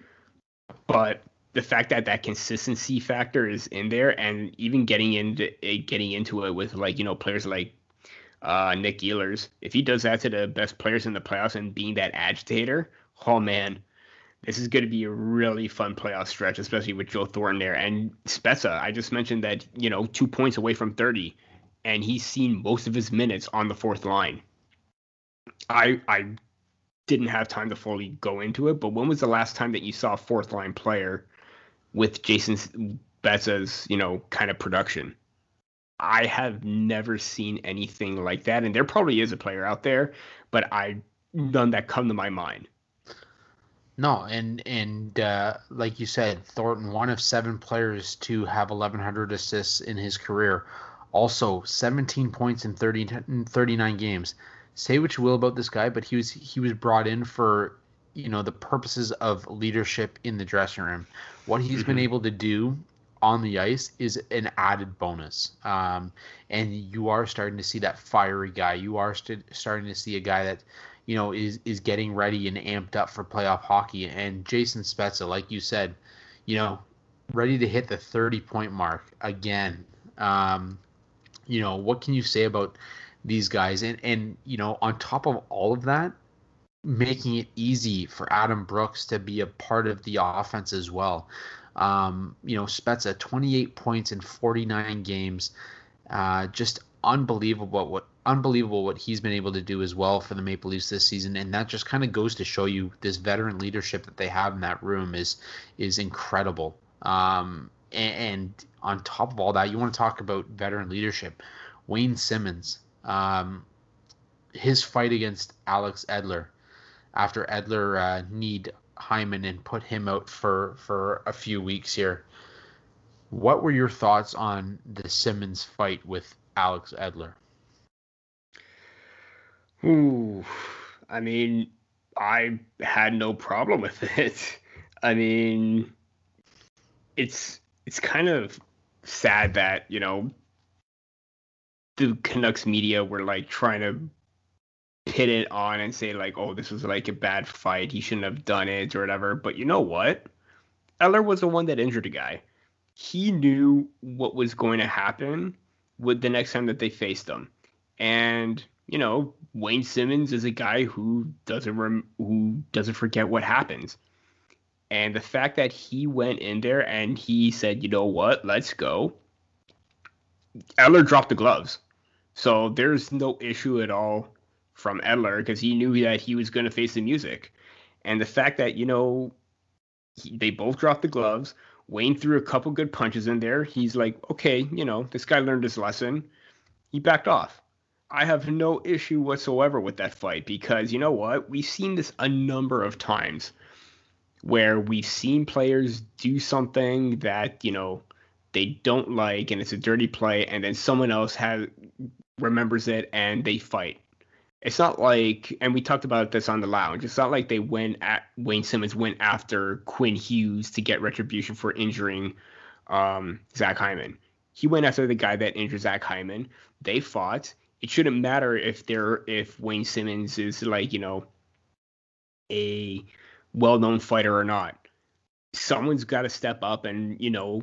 but the fact that that consistency factor is in there, and even getting into it, getting into it with like you know players like uh, Nick Ehlers, if he does that to the best players in the playoffs and being that agitator, oh man, this is going to be a really fun playoff stretch, especially with Joe Thornton there. And Spezza, I just mentioned that, you know, two points away from 30, and he's seen most of his minutes on the fourth line. I I didn't have time to fully go into it, but when was the last time that you saw a fourth line player with Jason Spezza's, you know, kind of production? I have never seen anything like that, and there probably is a player out there, but I none that come to my mind.
No, and and uh, like you said, Thornton, one of seven players to have 1,100 assists in his career. Also, 17 points in 30, 39 games. Say what you will about this guy, but he was he was brought in for you know the purposes of leadership in the dressing room. What he's mm-hmm. been able to do on the ice is an added bonus. Um, and you are starting to see that fiery guy. You are st- starting to see a guy that you know, is is getting ready and amped up for playoff hockey. And Jason Spezza, like you said, you know, ready to hit the 30 point mark again. Um, you know, what can you say about these guys? And and you know, on top of all of that, making it easy for Adam Brooks to be a part of the offense as well. Um, you know, Spezza, 28 points in 49 games. Uh, just unbelievable what unbelievable what he's been able to do as well for the Maple Leafs this season, and that just kind of goes to show you this veteran leadership that they have in that room is is incredible. Um, and, and, on top of all that, you want to talk about veteran leadership. Wayne Simmonds, um, his fight against Alex Edler after Edler uh, kneed Hyman and put him out for for a few weeks here. What were your thoughts on the Simmonds fight with Alex Edler?
Ooh, I mean, I had no problem with it. I mean, it's it's kind of sad that you know the Canucks media were like trying to pit it on and say like, oh, this was like a bad fight. He shouldn't have done it or whatever. But you know what? Edler was the one that injured a guy. He knew what was going to happen with the next time that they faced them, and you know, Wayne Simmonds is a guy who doesn't rem- who doesn't forget what happens. And the fact that he went in there and he said, "You know what? Let's go." Edler dropped the gloves. So there's no issue at all from Edler because he knew that he was going to face the music. And the fact that, you know, he, they both dropped the gloves. Wayne threw a couple good punches in there. He's like, okay, you know, this guy learned his lesson. He backed off. I have no issue whatsoever with that fight because you know what? We've seen this a number of times where we've seen players do something that, you know, they don't like and it's a dirty play and then someone else has remembers it and they fight. It's not like and we talked about this on the lounge. It's not like they went at Wayne Simmonds went after Quinn Hughes to get retribution for injuring um, Zach Hyman. He went after the guy that injured Zach Hyman. They fought it shouldn't matter if they're if Wayne Simmonds is like you know a well-known fighter or not. Someone's got to step up and you know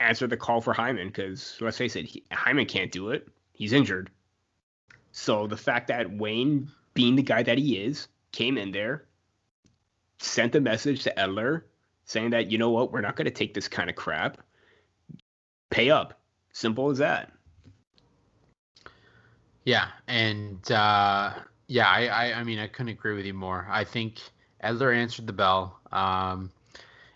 answer the call for Hyman because let's face it, he, Hyman can't do it. He's injured. So the fact that Wayne, being the guy that he is, came in there, sent a message to Edler saying that you know what, we're not going to take this kind of crap. Pay up. Simple as that.
Yeah, and uh, yeah, I, I, I mean I couldn't agree with you more. I think Edler answered the bell, um,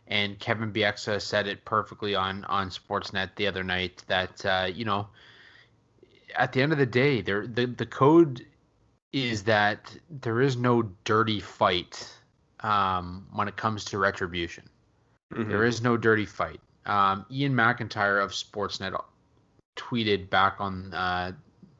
and Kevin Bieksa said it perfectly on on Sportsnet the other night that uh, you know at the end of the day, there the the code is that there is no dirty fight um, when it comes to retribution. Mm-hmm. There is no dirty fight. Um, Iain MacIntyre of Sportsnet tweeted back on uh,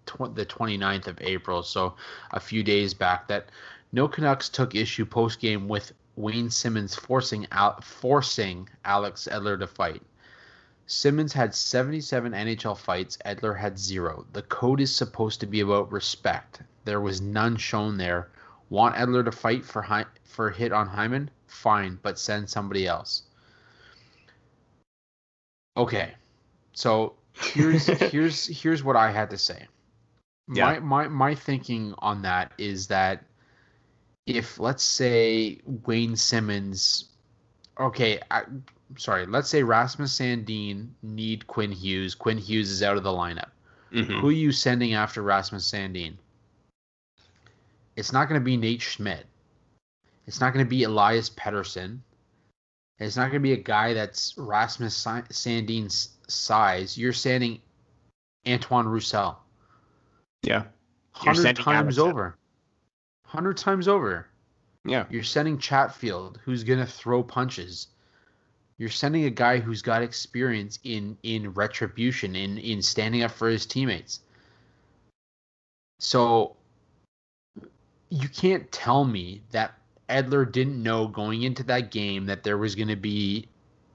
tw- the 29th of April, so a few days back, that no Canucks took issue post game with Wayne Simmonds forcing Al- forcing Alex Edler to fight. Simmonds had 77 NHL fights, Edler had zero. The code is supposed to be about respect. There was none shown there. Want Edler to fight for Hy- for hit on Hyman? Fine, but send somebody else. Okay. So here's here's here's what I had to say. Yeah. My my my thinking on that is that if let's say Wayne Simmonds, okay, I, sorry, let's say Rasmus Sandin kneed Quinn Hughes. Quinn Hughes is out of the lineup. Mm-hmm. Who are you sending after Rasmus Sandin? It's not going to be Nate Schmidt. It's not going to be Elias Pettersson. It's not going to be a guy that's Rasmus Sandin's size. You're sending Antoine Roussel.
Yeah.
Hundred times over. Hundred times over.
Yeah.
You're sending Chatfield, who's gonna throw punches. You're sending a guy who's got experience in in retribution, in in standing up for his teammates. So you can't tell me that Edler didn't know going into that game that there was going to be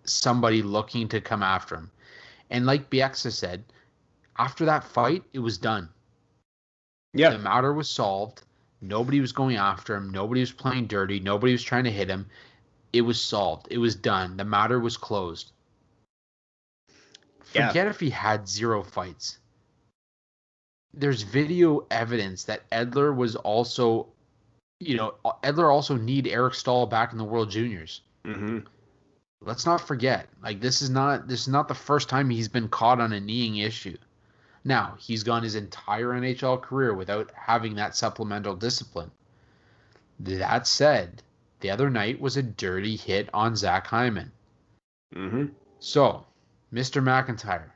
somebody looking to come after him. And like Bieksa said, after that fight, it was done.
Yeah.
The matter was solved. Nobody was going after him. Nobody was playing dirty. Nobody was trying to hit him. It was solved. It was done. The matter was closed. Forget yeah. if he had zero fights. There's video evidence that Edler was also, you know, Edler also kneed Eric Staal back in the World Juniors.
Mm-hmm.
Let's not forget, like this is not this is not the first time he's been caught on a kneeing issue. Now, he's gone his entire NHL career without having that supplemental discipline. That said, the other night was a dirty hit on Zach Hyman.
Mm-hmm.
So, Mr. McIntyre,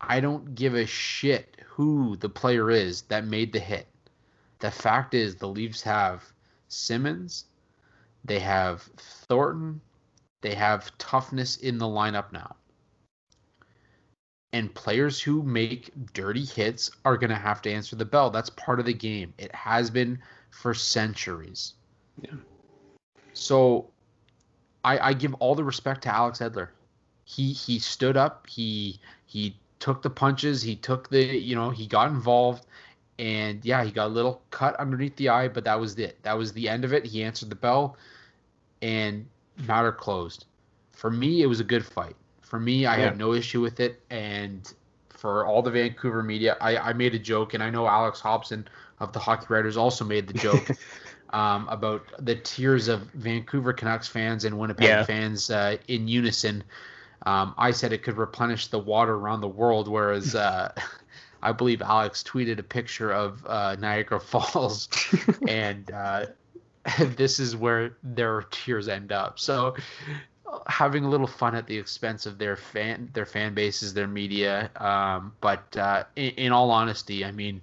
I don't give a shit who the player is that made the hit. The fact is, the Leafs have Simmonds, they have Thornton, they have toughness in the lineup now and players who make dirty hits are going to have to answer the bell. That's part of the game. It has been for centuries.
Yeah.
So I, I give all the respect to Alex Edler. He he stood up. He he took the punches. He took the you know he got involved, and yeah, he got a little cut underneath the eye, but that was it. That was the end of it. He answered the bell, and matter closed. For me, it was a good fight. For me, I yeah. had no issue with it, and for all the Vancouver media, I, I made a joke, and I know Alex Hobson of the Hockey Writers also made the joke um, about the tears of Vancouver Canucks fans and Winnipeg yeah. fans uh, in unison. Um, I said it could replenish the water around the world, whereas uh, I believe Alex tweeted a picture of uh, Niagara Falls, and uh, this is where their tears end up. So having a little fun at the expense of their fan their fan bases, their media. Um, but uh, in, in, all honesty, I mean,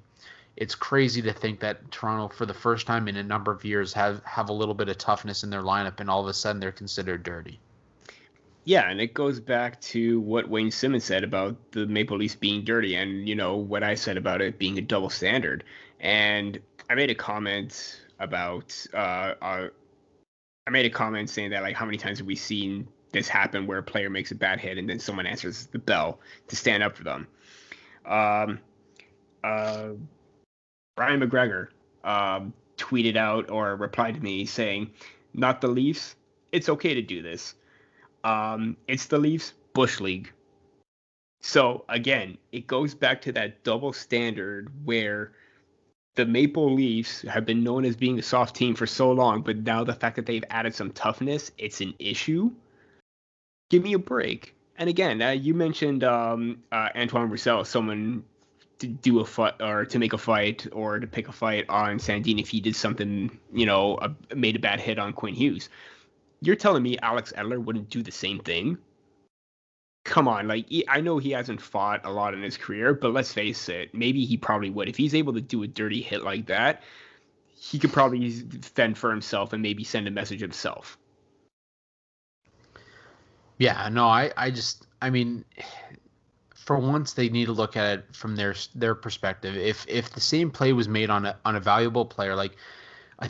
it's crazy to think that Toronto, for the first time in a number of years, have have a little bit of toughness in their lineup, and all of a sudden they're considered dirty.
Yeah, and it goes back to what Wayne Simmonds said about the Maple Leafs being dirty, and you know what I said about it being a double standard. And I made a comment about uh, I made a comment saying that like how many times have we seen this happen where a player makes a bad hit and then someone answers the bell to stand up for them. Um, uh, Brian McGregor um, tweeted out or replied to me saying, "Not the Leafs. It's okay to do this. Um, it's the Leafs Bush League." So again, it goes back to that double standard where the Maple Leafs have been known as being a soft team for so long, but now the fact that they've added some toughness, it's an issue. Give me a break. And again, uh, you mentioned um, uh, Antoine Roussel, someone to do a fight or to make a fight or to pick a fight on Sandin if he did something, you know, made a bad hit on Quinn Hughes. You're telling me Alex Edler wouldn't do the same thing? come on, like I know he hasn't fought a lot in his career, but let's face it, maybe he probably would. If he's able to do a dirty hit like that, he could probably fend for himself and maybe send a message himself.
Yeah, no, I, I just, I mean, for once they need to look at it from their their perspective. If if the same play was made on a on a valuable player, like I,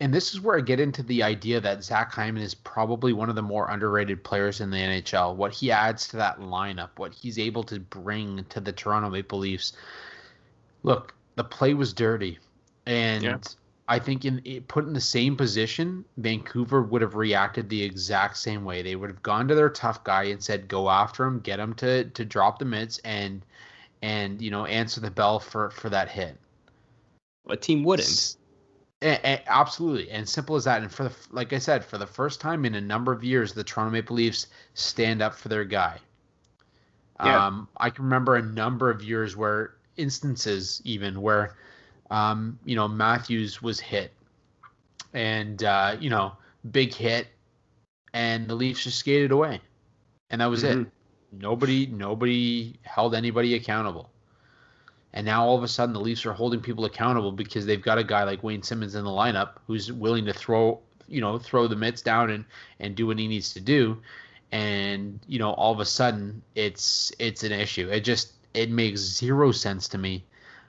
and this is where I get into the idea that Zach Hyman is probably one of the more underrated players in the NHL. What he adds to that lineup, what he's able to bring to the Toronto Maple Leafs. Look, the play was dirty, and yeah. I think in put in the same position, Vancouver would have reacted the exact same way. They would have gone to their tough guy and said, "Go after him, get him to to drop the mitts, and and you know answer the bell for for that hit."
A team wouldn't
absolutely, and simple as that. And for the like I said, for the first time in a number of years, the Toronto Maple Leafs stand up for their guy. Yeah. Um, I can remember a number of years where instances even where, um, you know, Matthews was hit, and uh, you know, big hit, and the Leafs just skated away, and that was mm-hmm. it. Nobody, nobody held anybody accountable. And now all of a sudden the Leafs are holding people accountable because they've got a guy like Wayne Simmonds in the lineup who's willing to throw, you know, throw the mitts down and and do what he needs to do. And you know, all of a sudden it's it's an issue. It just it makes zero sense to me.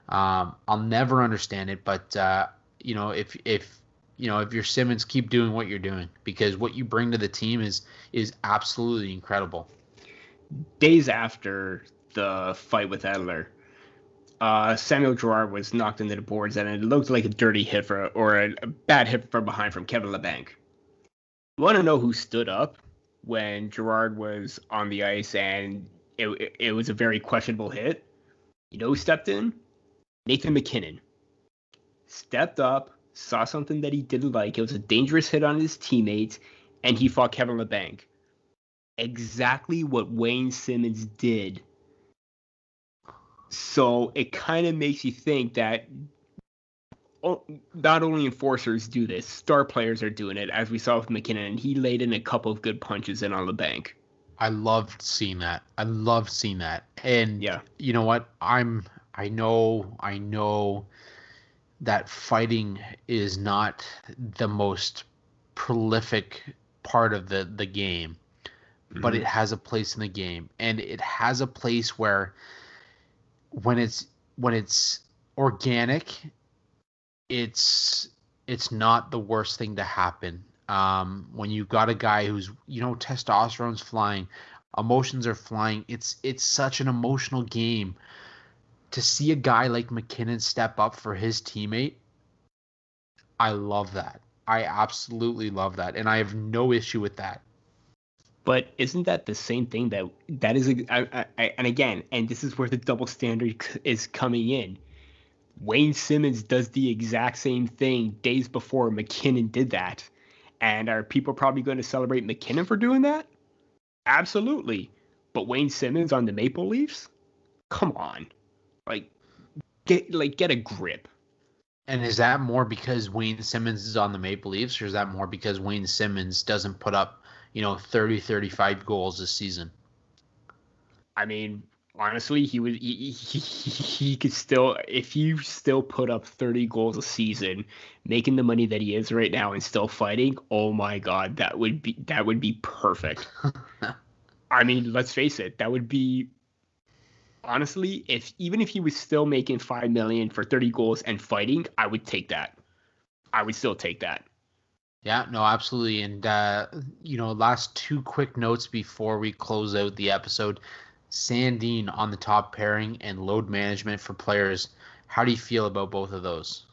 Um, I'll never understand it, but uh, you know, if if you know if you're Simmonds, keep doing what you're doing because what you bring to the team is is absolutely incredible.
Days after the fight with Edler, uh, Samuel Girard was knocked into the boards, and it looked like a dirty hit for, or a, a bad hit from behind from Kevin Labanc. You want to know who stood up when Girard was on the ice, and it, it, it was a very questionable hit? You know who stepped in? Nathan MacKinnon stepped up, saw something that he didn't like. It was a dangerous hit on his teammates, and he fought Kevin Labanc. Exactly what Wayne Simmonds did so it kind of makes you think that not only enforcers do this, star players are doing it, as we saw with MacKinnon, and he laid in a couple of good punches in on the bank.
I loved seeing that. I loved seeing that. And yeah, you know what? I'm I know I know that fighting is not the most prolific part of the the game, mm-hmm. but it has a place in the game, and it has a place where when it's when it's organic, it's it's not the worst thing to happen. Um, when you've got a guy who's you know testosterone's flying, emotions are flying. It's it's such an emotional game. To see a guy like MacKinnon step up for his teammate, I love that. I absolutely love that, and I have no issue with that.
But isn't that the same thing that that is? A, I, I, and again, and this is where the double standard is coming in. Wayne Simmonds does the exact same thing days before MacKinnon did that. And are people probably going to celebrate MacKinnon for doing that? Absolutely. But Wayne Simmonds on the Maple Leafs? Come on. Like get like get a grip.
And is that more because Wayne Simmonds is on the Maple Leafs or is that more because Wayne Simmonds doesn't put up you know 30 35 goals this season
i mean honestly he would he, he, he could still if he still put up 30 goals a season making the money that he is right now and still fighting oh my god that would be that would be perfect i mean let's face it that would be honestly if even if he was still making 5 million for 30 goals and fighting i would take that i would still take that
yeah, no, absolutely. And, uh, you know, last two quick notes before we close out the episode. Sandin on the top pairing and load management for players. How do you feel about both of those?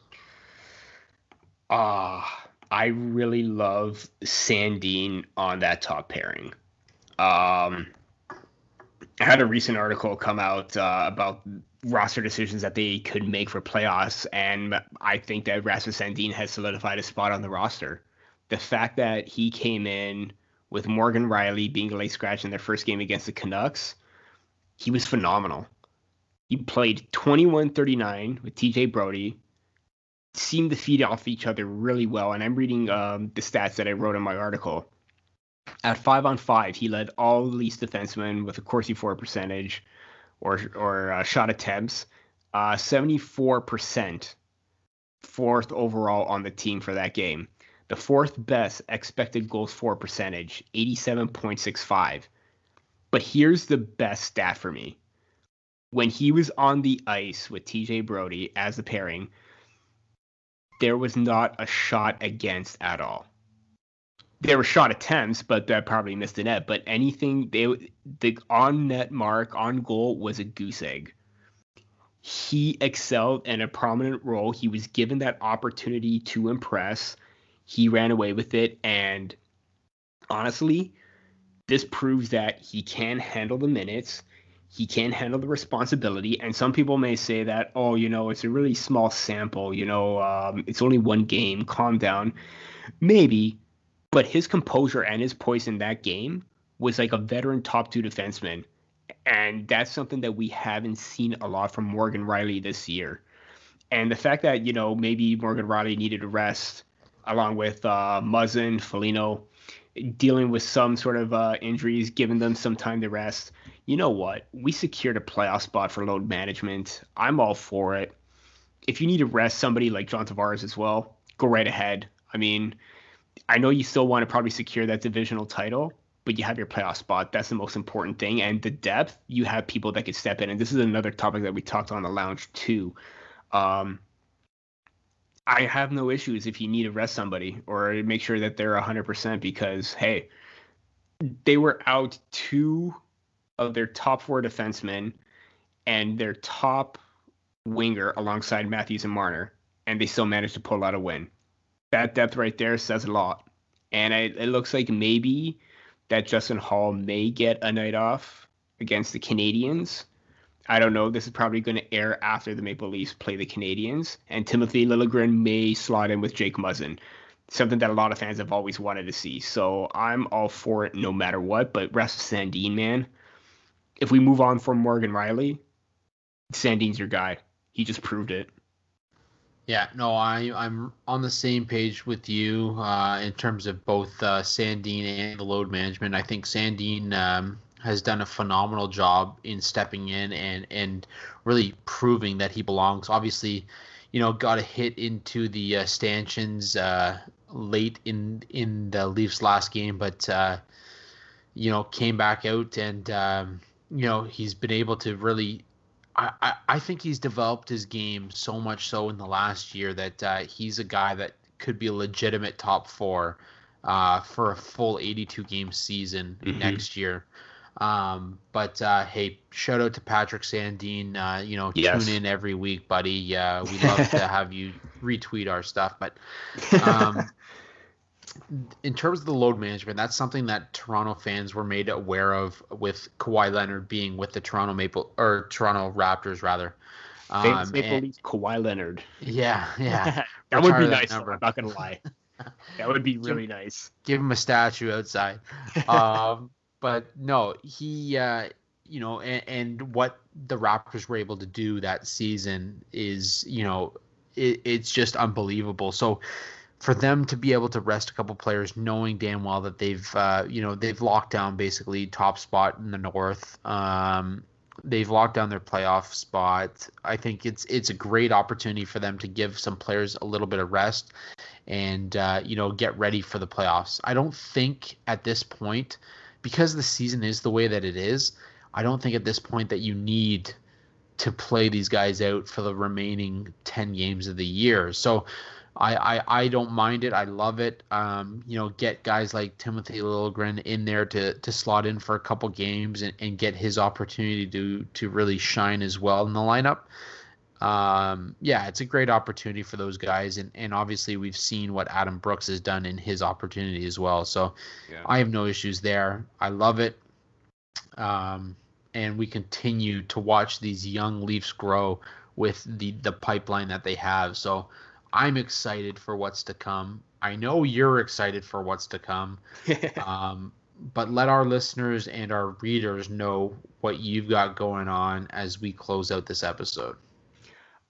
Ah, uh, I really love Sandin on that top pairing. Um, I had a recent article come out uh, about roster decisions that they could make for playoffs, and I think that Rasmus Sandin has solidified a spot on the roster the fact that he came in with Morgan Rielly being a late scratch in their first game against the Canucks, he was phenomenal. He played 21 39 with TJ Brodie, seemed to feed off each other really well. And I'm reading um, the stats that I wrote in my article. At five on five, he led all the Leafs defensemen with a Corsi for percentage or, or uh, shot attempts, uh, 74%, fourth overall on the team for that game the fourth best expected goals for percentage, 87.65. But here's the best stat for me. When he was on the ice with TJ Brodie as the pairing, there was not a shot against at all. There were shot attempts, but that probably missed the net. But anything they the on net mark on goal was a goose egg. He excelled in a prominent role. He was given that opportunity to impress he ran away with it. And honestly, this proves that he can handle the minutes. he can't handle the responsibility. And some people may say that, oh, you know, it's a really small sample. You know, um, it's only one game. Calm down. Maybe, but his composure and his poise in that game was like a veteran top two defenseman. And that's something that we haven't seen a lot from Morgan Rielly this year. And the fact that, you know, maybe Morgan Rielly needed a rest along with uh, Muzzin, Foligno, dealing with some sort of uh, injuries, giving them some time to rest you know what? We secured a playoff spot for load management. I'm all for it. If you need to rest somebody like John Tavares as well, go right ahead. I mean, I know you still want to probably secure that divisional title, but you have your playoff spot. That's the most important thing. And the depth, you have people that could step in. And this is another topic that we talked on the lounge too. Um, I have no issues if you need to rest somebody or make sure that they're 100% because, hey, they were out two of their top four defensemen and their top winger alongside Matthews and Marner, and they still managed to pull out a win. That depth right there says a lot. And it, it looks like maybe that Justin Holl may get a night off against the Canadiens. I don't know. This is probably going to air after the Maple Leafs play the Canadiens, and Timothy Liljegren may slot in with Jake Muzzin, something that a lot of fans have always wanted to see. So I'm all for it no matter what. But rest Sandin, man, if we move on from Morgan Rielly, Sandin's your guy. He just proved it.
Yeah, no, I I'm on the same page with you uh, in terms of both uh, Sandin and the load management. I think Sandin um, has done a phenomenal job in stepping in and and really proving that he belongs. Obviously, you know, got a hit into the uh, stanchions uh, late in in the Leafs last game, but uh, you know came back out and um, you know, he's been able to really. I, I, think he's developed his game so much so in the last year that uh, he's a guy that could be a legitimate top four uh, for a full 82 game season mm-hmm. next year. Um, but uh, hey, shout out to Patrick Sandin. Uh, you know, yes. tune in every week, buddy. Uh, we love to have you retweet our stuff. But um, in terms of the load management, that's something that Toronto fans were made aware of with Kawhi Leonard being with the Toronto Maple or Toronto Raptors rather.
Famous um, Maple Leafs Kawhi Leonard.
Yeah, yeah.
that would be nice. I'm not gonna lie. that would be really nice.
Give him a statue outside. um, but no, he, uh, you know, and, and, what the Raptors were able to do that season is, you know, it, it's just unbelievable. So for them to be able to rest a couple players, knowing damn well that they've uh, you know they've locked down basically top spot in the North. Um, they've locked down their playoff spot. I think it's it's a great opportunity for them to give some players a little bit of rest and uh, you know get ready for the playoffs. I don't think at this point because the season is the way that it is. I don't think at this point that you need to play these guys out for the remaining 10 games of the year. So I, I, I don't mind it. I love it. Um, you know, get guys like Timothy Liljegren in there to to slot in for a couple games and, and get his opportunity to to really shine as well in the lineup. Um, yeah, it's a great opportunity for those guys, and and obviously we've seen what Adam Brooks has done in his opportunity as well. So yeah. I have no issues there. I love it. Um, and we continue to watch these young Leafs grow with the the pipeline that they have. So I'm excited for what's to come. I know you're excited for what's to come. um, but let our listeners and our readers know what you've got going on as we close out this episode.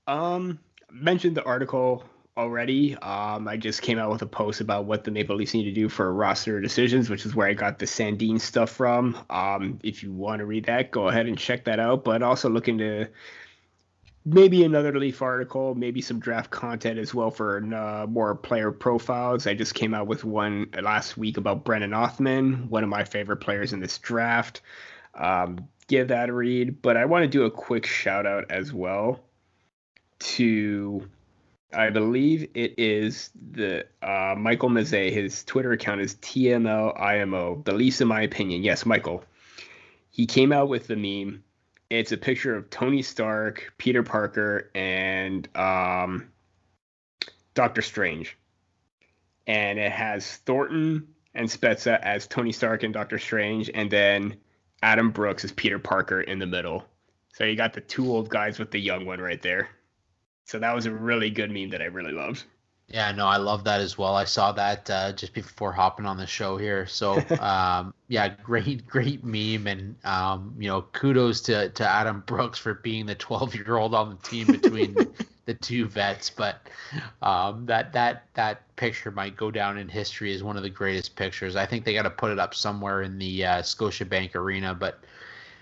Um, mentioned the article already. Um, I just came out with a post about what the Maple Leafs need to do for roster decisions, which is where I got the Sandin stuff from. Um, if you want to read that, go ahead and check that out. But also looking to maybe another Leaf article, maybe some draft content as well for uh, more player profiles. I just came out with one last week about Brennan Othmann, one of my favorite players in this draft. Um, give that a read, but I want to do a quick shout out as well to. I believe it is the uh, Michael Mazzei. His Twitter account is TMLIMO. The least in my opinion. Yes, Michael. He came out with the meme it's a picture of Tony Stark, Peter Parker, and um, Doctor Strange. And it has Thornton and Spezza as Tony Stark and Doctor Strange, and then Adam Brooks is Peter Parker in the middle. So you got the two old guys with the young one right there. So that was a really good meme that I really loved.
Yeah, no, I love that as well. I saw that uh, just before hopping on the show here. So, um, yeah, great, great meme, and um, you know, kudos to to Adam Brooks for being the 12 year old on the team between the two vets. But um, that that that picture might go down in history as one of the greatest pictures. I think they got to put it up somewhere in the uh, Scotiabank Arena. But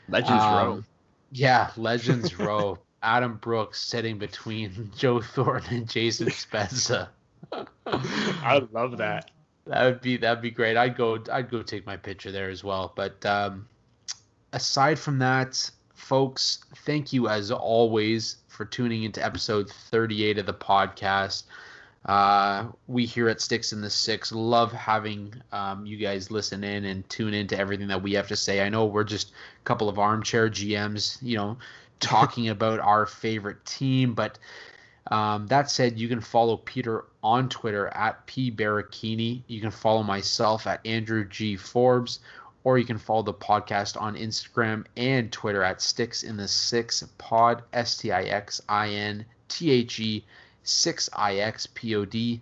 Legends um, Row.
Yeah, Legends Row. Adam Brooks sitting between Joe Thornton and Jason Spezza.
I love that.
That would be that'd be great. I'd go I'd go take my picture there as well. But um, aside from that, folks, thank you as always for tuning into episode 38 of the podcast. Uh, we here at Sticks in the 6ix love having um, you guys listen in and tune into everything that we have to say. I know we're just a couple of armchair GMs, you know, talking about our favorite team. But um, that said, you can follow Peter on Twitter at P Barricchini. You can follow myself at Andrew G Forbes, or you can follow the podcast on Instagram and Twitter at Sticks in the Six Pod S T I X I N T H E six I X P O D.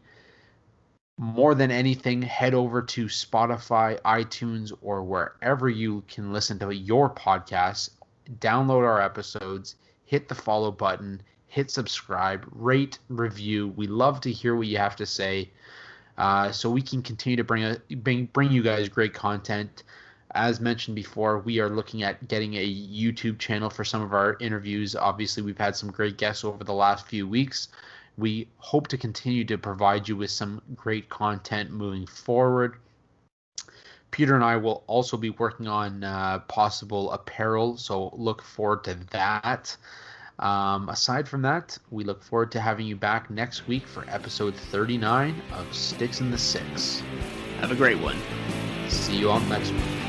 More than anything, head over to Spotify, iTunes, or wherever you can listen to your podcast download our episodes, hit the follow button, hit subscribe, rate, review. We love to hear what you have to say, uh, so we can continue to bring a, bring bring you guys great content. As mentioned before, we are looking at getting a YouTube channel for some of our interviews. Obviously, we've had some great guests over the last few weeks. We hope to continue to provide you with some great content moving forward. Peter and I will also be working on uh, possible apparel, so look forward to that. Um, aside from that, we look forward to having you back next week for episode 39 of Sticks in the 6ix.
Have a great one.
See you all next week.